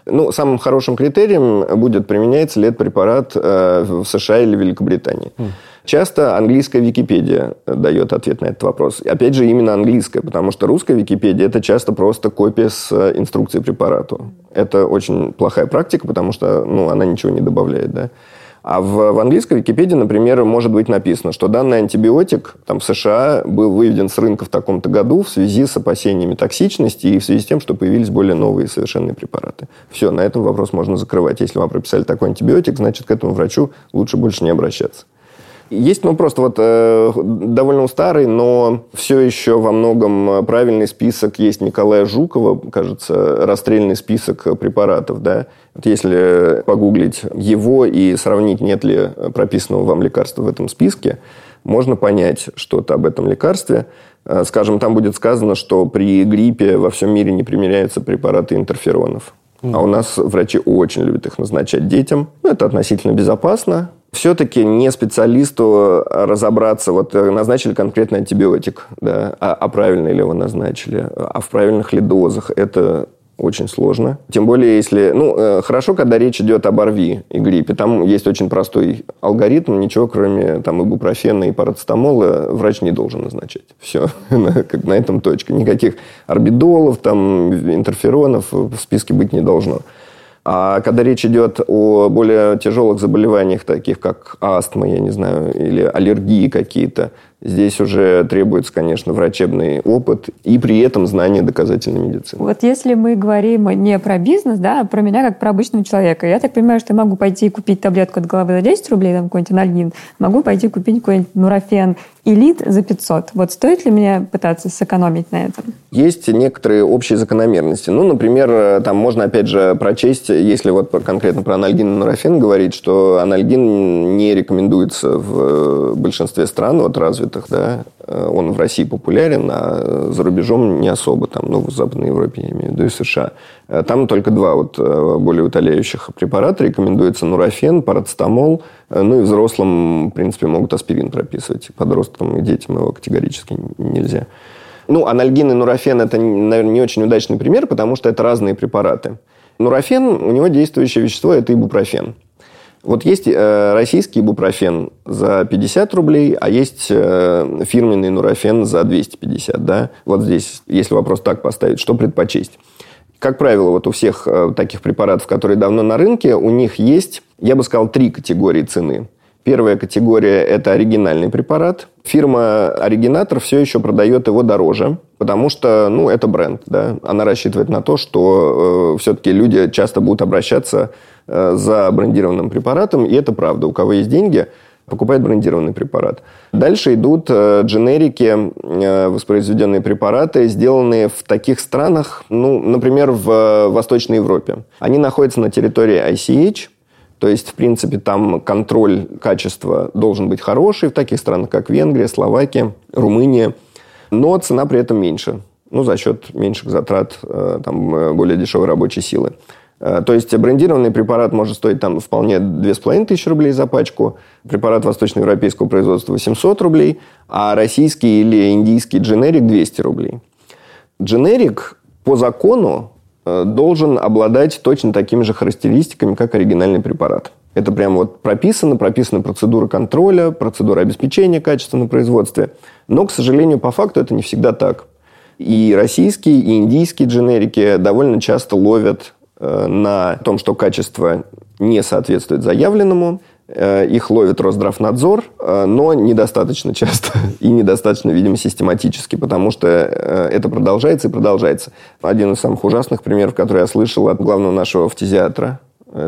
Ну, самым хорошим критерием будет применяется ли этот препарат э, в США или Великобритании. Mm. Часто английская Википедия дает ответ на этот вопрос. Опять же, именно английская, потому что русская Википедия – это часто просто копия с э, инструкцией препарату. Это очень плохая практика, потому что ну, она ничего не добавляет. Да? А в, в английской Википедии, например, может быть написано, что данный антибиотик там, в США был выведен с рынка в таком-то году в связи с опасениями токсичности и в связи с тем, что появились более новые совершенные препараты. Все, на этом вопрос можно закрывать. Если вам прописали такой антибиотик, значит, к этому врачу лучше больше не обращаться. Есть, ну, просто вот э, довольно старый, но все еще во многом э, правильный список есть Николая Жукова, кажется, расстрельный список препаратов, да. Вот если погуглить его и сравнить, нет ли прописанного вам лекарства в этом списке, можно понять что-то об этом лекарстве. Э, скажем, там будет сказано, что при гриппе во всем мире не применяются препараты интерферонов. А у нас врачи очень любят их назначать детям. Ну, это относительно безопасно все-таки не специалисту разобраться, вот э, назначили конкретный антибиотик, да, а, а правильно ли его назначили, а в правильных ли дозах, это очень сложно. Тем более, если... Ну, э, хорошо, когда речь идет об ОРВИ и гриппе. Там есть очень простой алгоритм. Ничего, кроме там, ибупрофена и парацетамола, врач не должен назначать. Все. *laughs* как на этом точка. Никаких орбидолов, там, интерферонов в списке быть не должно. А когда речь идет о более тяжелых заболеваниях, таких как астма, я не знаю, или аллергии какие-то, Здесь уже требуется, конечно, врачебный опыт и при этом знание доказательной медицины. Вот если мы говорим не про бизнес, да, а про меня как про обычного человека, я так понимаю, что я могу пойти и купить таблетку от головы за 10 рублей, там какой-нибудь анальгин, могу пойти купить какой-нибудь нурофен элит за 500. Вот стоит ли мне пытаться сэкономить на этом? Есть некоторые общие закономерности. Ну, например, там можно, опять же, прочесть, если вот конкретно про анальгин и нурофен говорить, что анальгин не рекомендуется в большинстве стран, вот разве развитых, да, э, он в России популярен, а за рубежом не особо, там, ну, в Западной Европе, я имею в виду, и США. Э, там только два вот э, более утоляющих препарата. Рекомендуется нурофен, парацетамол. Ну и взрослым, в принципе, могут аспирин прописывать. Подросткам и детям его категорически нельзя. Ну, анальгин и нурофен – это, наверное, не очень удачный пример, потому что это разные препараты. Нурофен, у него действующее вещество – это ибупрофен. Вот есть э, российский ибупрофен за 50 рублей, а есть э, фирменный нурофен за 250, да? Вот здесь, если вопрос так поставить, что предпочесть? Как правило, вот у всех э, таких препаратов, которые давно на рынке, у них есть, я бы сказал, три категории цены. Первая категория – это оригинальный препарат. Фирма «Оригинатор» все еще продает его дороже, потому что ну, это бренд. Да? Она рассчитывает на то, что э, все-таки люди часто будут обращаться э, за брендированным препаратом, и это правда. У кого есть деньги, покупает брендированный препарат. Дальше идут э, дженерики, э, воспроизведенные препараты, сделанные в таких странах, ну, например, в э, Восточной Европе. Они находятся на территории ICH, то есть, в принципе, там контроль качества должен быть хороший в таких странах, как Венгрия, Словакия, Румыния. Но цена при этом меньше. Ну, за счет меньших затрат э, там, э, более дешевой рабочей силы. Э, то есть брендированный препарат может стоить там вполне 2500 рублей за пачку, препарат восточноевропейского производства 800 рублей, а российский или индийский дженерик 200 рублей. Дженерик по закону должен обладать точно такими же характеристиками, как оригинальный препарат. Это прямо вот прописано, прописана процедура контроля, процедура обеспечения качества на производстве. Но, к сожалению, по факту это не всегда так. И российские, и индийские дженерики довольно часто ловят э, на том, что качество не соответствует заявленному. Э, их ловит Росздравнадзор, э, но недостаточно часто *laughs* и недостаточно, видимо, систематически, потому что э, это продолжается и продолжается. Один из самых ужасных примеров, который я слышал от главного нашего фтизиатра,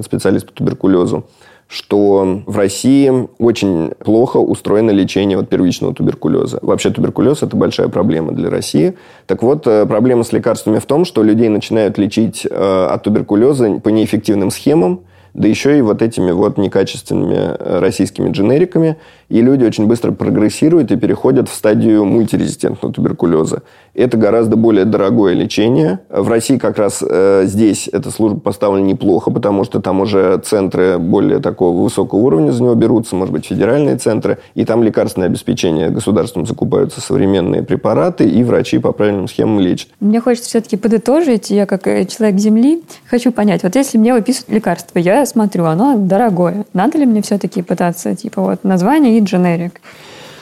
специалист по туберкулезу, что в России очень плохо устроено лечение от первичного туберкулеза. Вообще туберкулез – это большая проблема для России. Так вот, проблема с лекарствами в том, что людей начинают лечить от туберкулеза по неэффективным схемам, да еще и вот этими вот некачественными э, российскими дженериками. И люди очень быстро прогрессируют и переходят в стадию мультирезистентного туберкулеза. Это гораздо более дорогое лечение. В России как раз э, здесь эта служба поставлена неплохо, потому что там уже центры более такого высокого уровня за него берутся, может быть, федеральные центры, и там лекарственное обеспечение государством закупаются современные препараты, и врачи по правильным схемам лечат. Мне хочется все-таки подытожить, я как э, человек Земли хочу понять, вот если мне выписывают лекарство, я смотрю, оно дорогое, надо ли мне все-таки пытаться, типа вот название и дженерик?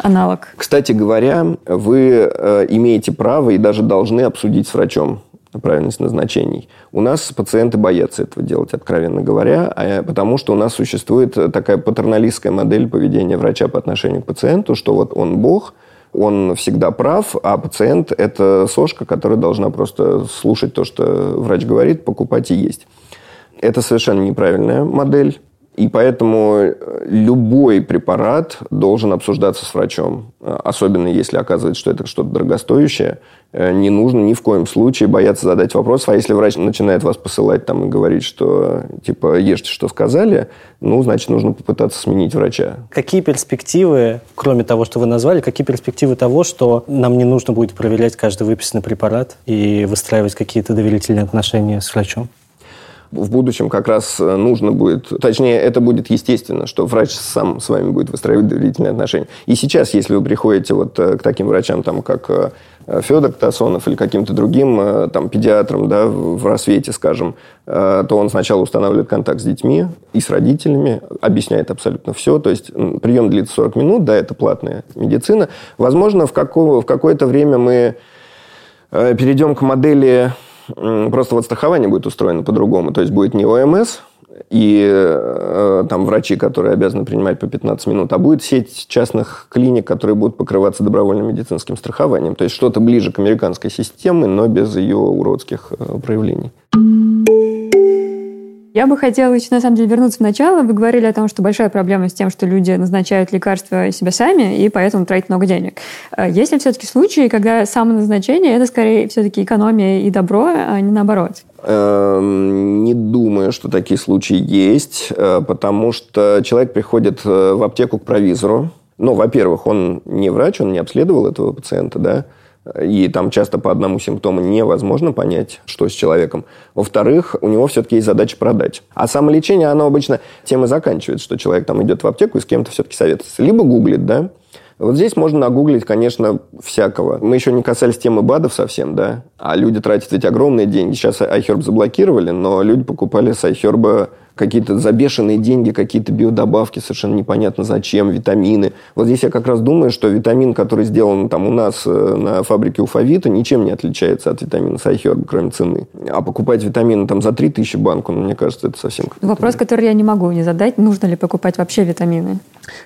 аналог. Кстати говоря, вы э, имеете право и даже должны обсудить с врачом правильность назначений. У нас пациенты боятся этого делать, откровенно говоря, а, потому что у нас существует такая патерналистская модель поведения врача по отношению к пациенту, что вот он бог, он всегда прав, а пациент – это сошка, которая должна просто слушать то, что врач говорит, покупать и есть. Это совершенно неправильная модель. И поэтому э, любой препарат должен обсуждаться с врачом. Э, особенно если оказывается, что это что-то дорогостоящее. Э, не нужно ни в коем случае бояться задать вопрос. А если врач начинает вас посылать там и говорить, что типа ешьте, что сказали, ну, значит, нужно попытаться сменить врача. Какие перспективы, кроме того, что вы назвали, какие перспективы того, что нам не нужно будет проверять каждый выписанный препарат и выстраивать какие-то доверительные отношения с врачом? В будущем как раз э, нужно будет, точнее, это будет естественно, что врач сам с вами будет выстраивать доверительные отношения. И сейчас, если вы приходите вот э, к таким врачам, там, как э, Федор Тасонов или каким-то другим там, педиатром да, в рассвете, скажем, то он сначала устанавливает контакт с детьми и с родителями, объясняет абсолютно все. То есть прием длится 40 минут, да, это платная медицина. Возможно, в, какого, в какое-то время мы перейдем к модели Просто вот страхование будет устроено по-другому. То есть будет не ОМС и э, там врачи, которые обязаны принимать по 15 минут, а будет сеть частных клиник, которые будут покрываться добровольным медицинским страхованием. То есть что-то ближе к американской системе, но без ее уродских э, проявлений. Я бы хотела еще, на самом деле, вернуться в начало. Вы говорили о том, что большая проблема с тем, что люди назначают лекарства себе сами и поэтому тратят много денег. А есть ли все-таки случаи, когда самоназначение – это скорее все-таки экономия и добро, а не наоборот? Эм, не думаю, что такие случаи есть, э, потому что человек приходит э, в аптеку к провизору. Ну, во-первых, он не врач, он не обследовал этого пациента, да, и там часто по одному симптому невозможно понять, что с человеком. Во-вторых, у него все-таки есть задача продать. А самолечение, оно обычно тем и заканчивается, что человек там идет в аптеку и с кем-то все-таки советуется. Либо гуглит, да, вот здесь можно нагуглить, конечно, всякого. Мы еще не касались темы БАДов совсем, да, а люди тратят ведь огромные деньги. Сейчас iHerb заблокировали, но люди покупали с iHerb какие-то забешенные деньги, какие-то биодобавки, совершенно непонятно зачем, витамины. Вот здесь я как раз думаю, что витамин, который сделан там у нас э, на фабрике Уфавита, ничем не отличается от витамина Сайхерб, кроме цены. А покупать витамины там за 3000 банку, ну, мне кажется, это совсем... Вопрос, который я не могу не задать, нужно ли покупать вообще витамины?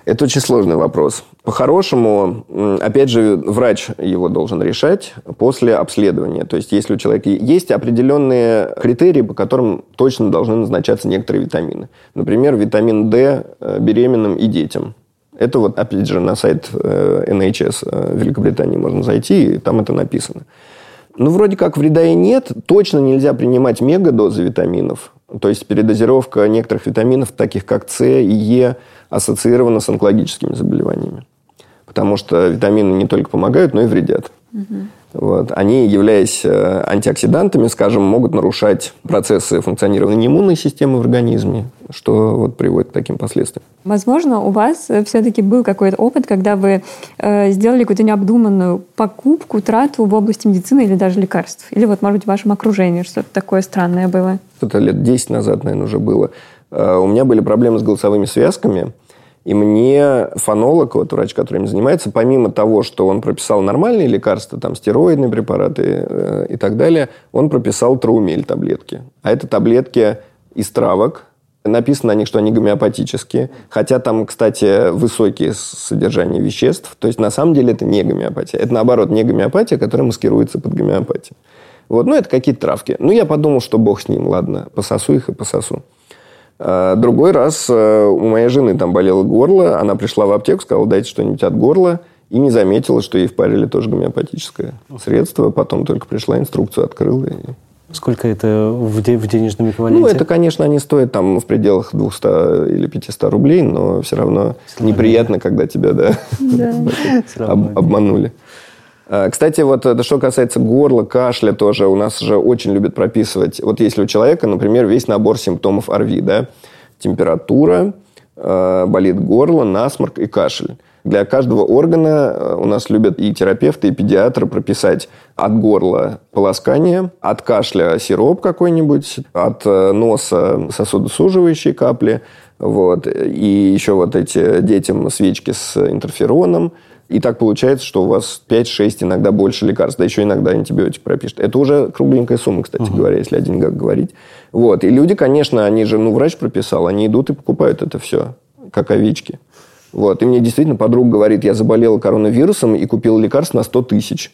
Это очень сложный вопрос. По-хорошему, опять же, врач его должен решать после обследования. То есть, если у человека есть определенные критерии, по которым точно должны назначаться некоторые витамины. Например, витамин D э, беременным и детям. Это вот, опять же, на сайт э, NHS э, Великобритании можно зайти, и там это написано. Ну, вроде как вреда и нет. Точно нельзя принимать мегадозы витаминов. То есть передозировка некоторых витаминов, таких как С и Е, ассоциирована с онкологическими заболеваниями. Потому что витамины не только помогают, но и вредят. Вот. Они, являясь э, антиоксидантами, скажем, могут нарушать процессы функционирования иммунной системы в организме, что вот приводит к таким последствиям. Возможно, у вас все-таки был какой-то опыт, когда вы э, сделали какую-то необдуманную покупку, трату в области медицины или даже лекарств. Или вот, может быть, в вашем окружении что-то такое странное было. Это лет 10 назад, наверное, уже было. Э, У меня были проблемы с голосовыми связками, и мне фонолог, вот врач, который им занимается, помимо того, что он прописал нормальные лекарства, там стероидные препараты э, и так далее, он прописал траумель таблетки. А это таблетки из травок, Написано на них, что они гомеопатические. Хотя там, кстати, высокие содержания веществ. То есть, на самом деле, это не гомеопатия. Это, наоборот, не гомеопатия, которая маскируется под гомеопатию. Вот, ну, это какие-то травки. Ну, я подумал, что бог с ним, ладно, пососу их и пососу. А, Другой раз э, у моей жены там болело горло, она пришла в аптеку, сказала, дайте что-нибудь от горла, и не заметила, что ей впарили тоже гомеопатическое средство. Потом только пришла инструкцию, открыла. И... Сколько это в, де- в денежном эквиваленте? Ну, это, конечно, они стоят там в пределах 200 или 500 рублей, но все равно Слава неприятно, когда тебя да, *laughs* равно об- обманули. А, Кстати, вот это что касается горла, кашля тоже, у нас же очень любят прописывать. Вот если у человека, например, весь набор симптомов ОРВИ, да, температура, э, болит горло, насморк и кашель. Для каждого органа э, у нас любят и терапевты, и педиатры прописать от горла полоскание, от кашля сироп какой-нибудь, от э, носа сосудосуживающие капли, вот, и еще вот эти детям свечки с интерфероном. И так получается, что у вас 5-6, иногда больше лекарств, да еще иногда антибиотик пропишет. Это уже кругленькая сумма, кстати говоря, если о деньгах говорить. Вот. И люди, конечно, они же, ну, врач прописал, они идут и покупают это все, как овечки. Вот. И мне действительно подруга говорит, я заболела коронавирусом и купила лекарство на 100 тысяч.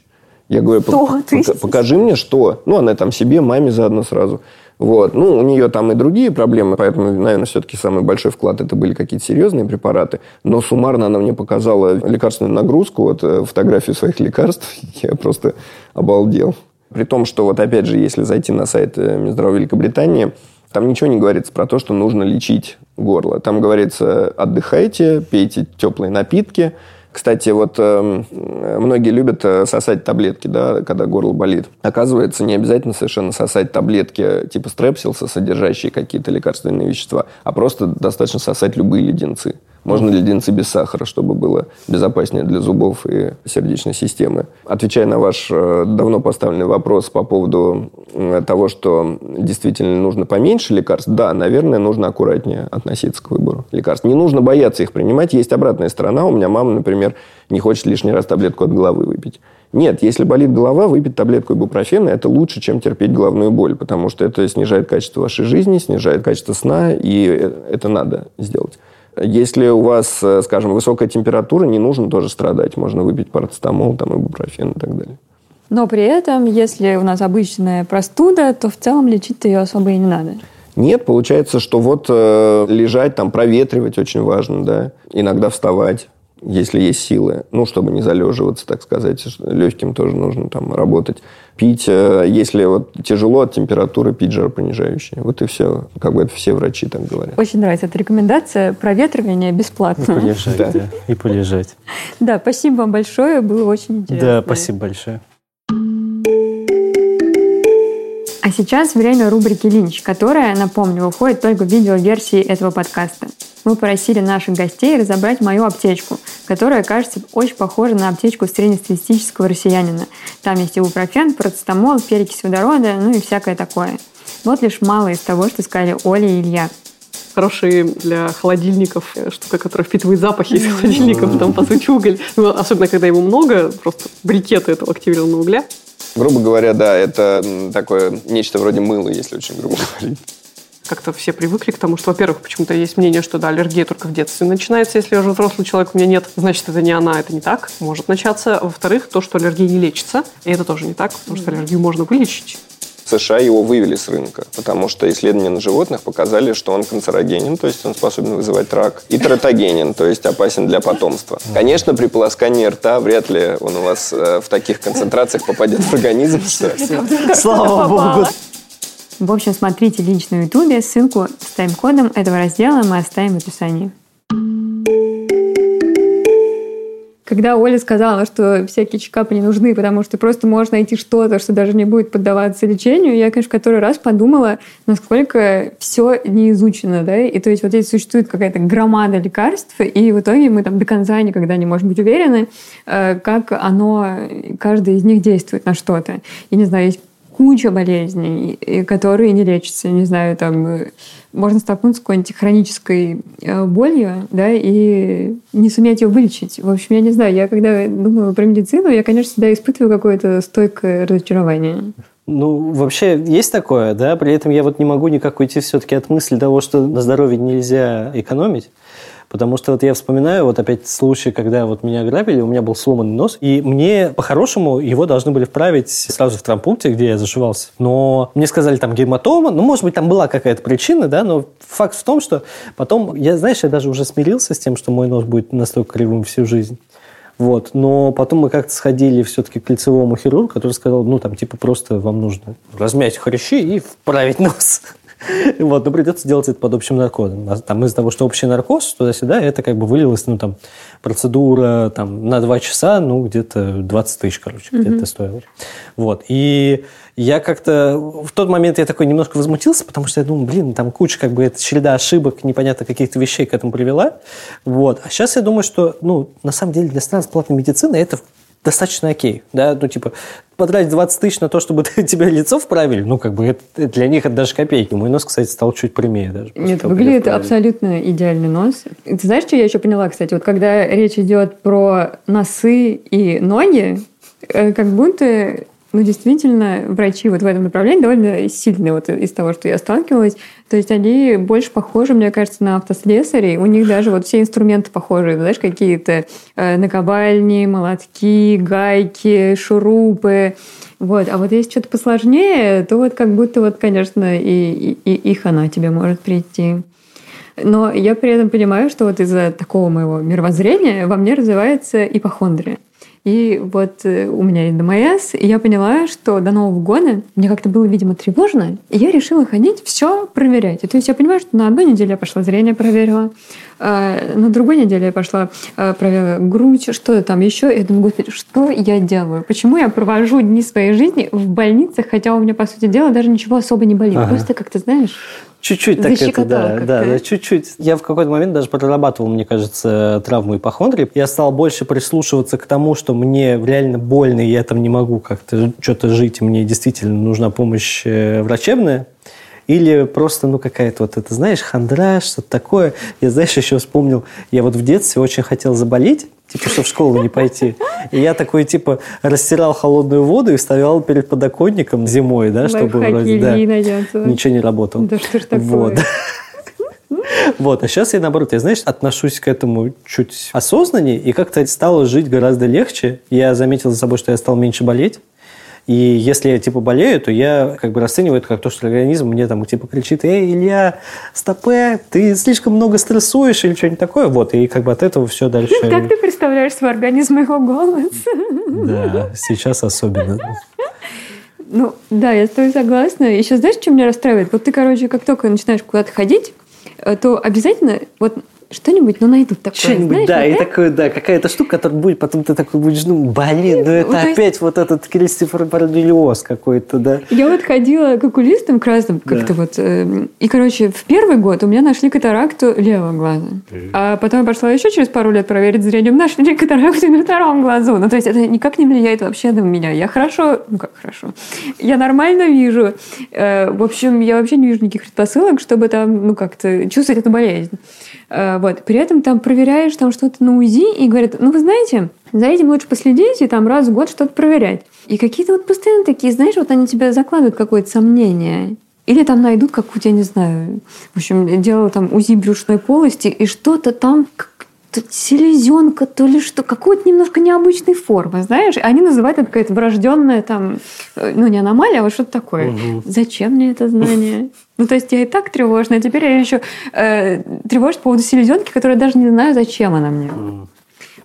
Я говорю, 100 «Пока- тысяч? покажи мне, что. Ну, она там себе, маме заодно сразу. Вот. Ну, у нее там и другие проблемы, поэтому, наверное, все-таки самый большой вклад это были какие-то серьезные препараты. Но суммарно она мне показала лекарственную нагрузку, вот э, фотографию своих лекарств. *laughs* Я просто обалдел. При том, что вот опять же, если зайти на сайт э, Минздрава Великобритании, там ничего не говорится про то, что нужно лечить горло. Там говорится, отдыхайте, пейте теплые напитки. Кстати, вот э, многие любят э, сосать таблетки, да, когда горло болит. Оказывается, не обязательно совершенно сосать таблетки типа стрепсилса, содержащие какие-то лекарственные вещества, а просто достаточно сосать любые леденцы. Можно леденцы без сахара, чтобы было безопаснее для зубов и сердечной системы. Отвечая на ваш э, давно поставленный вопрос по поводу того, что действительно нужно поменьше лекарств, да, наверное, нужно аккуратнее относиться к выбору лекарств. Не нужно бояться их принимать. Есть обратная сторона. У меня мама, например, не хочет лишний раз таблетку от головы выпить. Нет, если болит голова, выпить таблетку ибупрофена – это лучше, чем терпеть головную боль, потому что это снижает качество вашей жизни, снижает качество сна, и э, это надо сделать. Если у вас, э, скажем, высокая температура, не нужно тоже страдать. Можно выпить парацетамол, там, ибупрофен и так далее. Но при этом, если у нас обычная простуда, то в целом лечить-то ее особо и не надо. Нет, получается, что вот э, лежать, там, проветривать очень важно, да. Иногда вставать, если есть силы. Ну, чтобы не залеживаться, так сказать. Легким тоже нужно там работать. Пить, э, если вот тяжело от температуры, пить жаропонижающие. Вот и все. Как бы это все врачи так говорят. Очень нравится эта рекомендация. Проветривание И бесплатно. полежать, Да. да. И полежать. Да, спасибо вам большое, было очень интересно. Да, спасибо большое. А сейчас время рубрики «Линч», которая, напомню, выходит только в видеоверсии этого подкаста. Мы просили наших гостей разобрать мою аптечку, которая, кажется, очень похожа на аптечку среднестатистического россиянина. Там есть ибупрофен, парацетамол, перекись водорода, ну и всякое такое. Вот лишь мало из того, что сказали Оля и Илья. хорошие для холодильников штука, которая впитывает запахи из холодильников, там, по сути, уголь. Ну, особенно, когда его много, просто брикеты этого активированного угля. Грубо говоря, да, это такое нечто вроде мыла, если очень грубо говорить. Как-то все привыкли к тому, что, во-первых, почему-то есть мнение, что да, аллергия только в детстве начинается. Если я уже взрослый человек, у меня нет, значит, это не она, это не так. Может начаться. Во-вторых, то, что аллергия не лечится. И это тоже не так, потому что аллергию можно вылечить. В США его вывели с рынка, потому что исследования на животных показали, что он канцерогенен, то есть он способен вызывать рак, и тератогенен, то есть опасен для потомства. Конечно, при полоскании рта вряд ли он у вас э, в таких концентрациях попадет в организм. Слава богу. В общем, смотрите лично в Ютубе. Ссылку с тайм-кодом этого раздела мы оставим в описании. Когда Оля сказала, что всякие чекапы не нужны, потому что просто можешь найти что-то, что даже не будет поддаваться лечению, я, конечно, в который раз подумала, насколько все не изучено, да, и то есть вот здесь существует какая-то громада лекарств, и в итоге мы там до конца никогда не можем быть уверены, э, как оно, каждый из них действует на что-то. И не знаю, есть куча болезней, которые не лечатся. Не знаю, там э, можно столкнуться с какой-нибудь хронической э, болью, да, и не суметь ее вылечить. В общем, я не знаю, я когда думаю про медицину, я, конечно, всегда испытываю какое-то стойкое разочарование. Ну, вообще есть такое, да, при этом я вот не могу никак уйти все-таки от мысли того, что на здоровье нельзя экономить. Потому что вот я вспоминаю, вот опять случай, когда вот меня ограбили, у меня был сломанный нос, и мне по-хорошему его должны были вправить сразу в травмпункте, где я зашивался. Но мне сказали там гематома, ну, может быть, там была какая-то причина, да, но факт в том, что потом, я, знаешь, я даже уже смирился с тем, что мой нос будет настолько кривым всю жизнь. Вот. Но потом мы как-то сходили все-таки к лицевому хирургу, который сказал, ну, там, типа, просто вам нужно размять хрящи и вправить нос. *laughs* Вот, но придется делать это под общим наркозом. А Там из-за того, что общий наркоз туда-сюда, это как бы вылилось, ну, там, процедура там, на два часа, ну, где-то 20 тысяч, короче, где-то стоило. Вот. И я как-то в тот момент я такой немножко возмутился, потому что я думаю, блин, там куча как бы это череда ошибок, непонятно каких-то вещей к этому привела. Вот. А сейчас я думаю, что, ну, на самом деле для стран с платной медицины это достаточно окей, да, ну, типа, потратить 20 тысяч на то, чтобы *laughs* тебе лицо вправили, ну, как бы, это, для них это даже копейки. Мой нос, кстати, стал чуть прямее даже. Нет, того, выглядит абсолютно идеальный нос. Ты знаешь, что я еще поняла, кстати? Вот когда речь идет про носы и ноги, э, как будто ну, действительно, врачи вот в этом направлении довольно сильные вот из того, что я сталкивалась. То есть они больше похожи, мне кажется, на автослесарей. У них даже вот все инструменты похожие. Знаешь, какие-то э, накобальни, молотки, гайки, шурупы. Вот. А вот если что-то посложнее, то вот как будто вот, конечно, и, и, и их она тебе может прийти. Но я при этом понимаю, что вот из-за такого моего мировоззрения во мне развивается ипохондрия. И вот э, у меня есть ДМС, и я поняла, что до Нового года мне как-то было, видимо, тревожно, и я решила ходить все проверять. И то есть я понимаю, что на одной неделе я пошла зрение проверила, на другой неделе я пошла э, проверила грудь, что там еще. Я думаю, господи, что я делаю? Почему я провожу дни своей жизни в больницах, хотя у меня, по сути дела, даже ничего особо не болит. Ага. Просто как-то, знаешь, Чуть-чуть так это, да, как-то. да, да, чуть-чуть. Я в какой-то момент даже прорабатывал, мне кажется, травму ипохондрии. Я стал больше прислушиваться к тому, что мне реально больно, и я там не могу как-то что-то жить, и мне действительно нужна помощь э, врачебная. Или просто, ну, какая-то вот это, знаешь, хандра, что-то такое. Я, знаешь, еще вспомнил, я вот в детстве очень хотел заболеть, типа, что в школу не пойти. И я такой, типа, растирал холодную воду и вставлял перед подоконником зимой, да, чтобы лайфхаки вроде, да, ничего не работало. Да что ж такое? Вот. *laughs* Вот, а сейчас я, наоборот, я, знаешь, отношусь к этому чуть осознаннее, и как-то стало жить гораздо легче. Я заметил за собой, что я стал меньше болеть. И если я, типа, болею, то я как бы расцениваю это как то, что организм мне там, типа, кричит, «Эй, Илья, стопе, ты слишком много стрессуешь» или что-нибудь такое. Вот, и как бы от этого все дальше. *laughs* Как ты представляешь свой организм его голос? *laughs* Да, сейчас особенно. Ну, да, я с тобой согласна. Еще знаешь, что меня расстраивает? Вот ты, короче, как только начинаешь куда-то ходить, э, то обязательно, вот что-нибудь, ну, найдут такое. Что-нибудь, знаешь, да, вот и это. такое, да, какая-то штука, которая будет, потом ты такой будешь, ну, блин, ну это Ну, то есть- опять вот этот Кристофер Бордельоз какой-то, да. Я вот ходила к окулистам красным, как-то вот. э, и, короче, в первый год у меня нашли катаракту левого глаза. А потом я пошла еще через пару лет проверить зрение, нашли катаракту на втором глазу. Ну, то есть это никак не влияет вообще на меня. Я хорошо, ну как хорошо, я нормально вижу. Э, В общем, я вообще не вижу никаких предпосылок, чтобы там, ну, как-то чувствовать эту болезнь. Э, Вот. При этом там проверяешь там что-то на УЗИ и говорят, ну, вы знаете, за этим лучше последить и там раз в год что-то проверять. И какие-то вот постоянно такие, знаешь, вот они тебя закладывают какое-то сомнение. Или там найдут какую-то, я не знаю, в общем, делала там УЗИ брюшной полости, и что-то там, то селезенка, то ли что, какой-то немножко необычной формы, знаешь? Они называют это какая-то врожденная там, э, ну, не аномалия, а вот что-то такое. Зачем мне это знание? *laughs* Ну, то есть я и так тревожна, а теперь я еще э, тревожусь по поводу селезенки, которая даже не знаю, зачем она мне.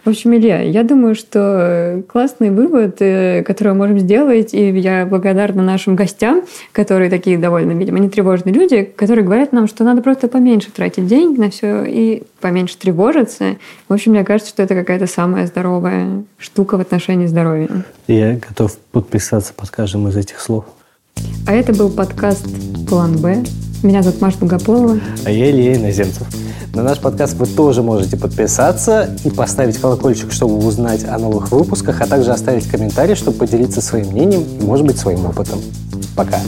В общем, Илья, я думаю, что э, классный вывод, э, который мы можем сделать, и я благодарна нашим гостям, которые такие довольно, видимо, нетревожные люди, которые говорят нам, что надо просто поменьше тратить денег на все и поменьше тревожиться. В общем, мне кажется, что это какая-то самая здоровая штука в отношении здоровья. Я готов подписаться под каждым из этих слов. А это был подкаст «План Б». Меня зовут Маша Долгополова. А я Илья Иноземцев. На наш подкаст вы тоже можете подписаться и поставить колокольчик, чтобы узнать о новых выпусках, а также оставить комментарий, чтобы поделиться своим мнением и, может быть, своим опытом. Пока.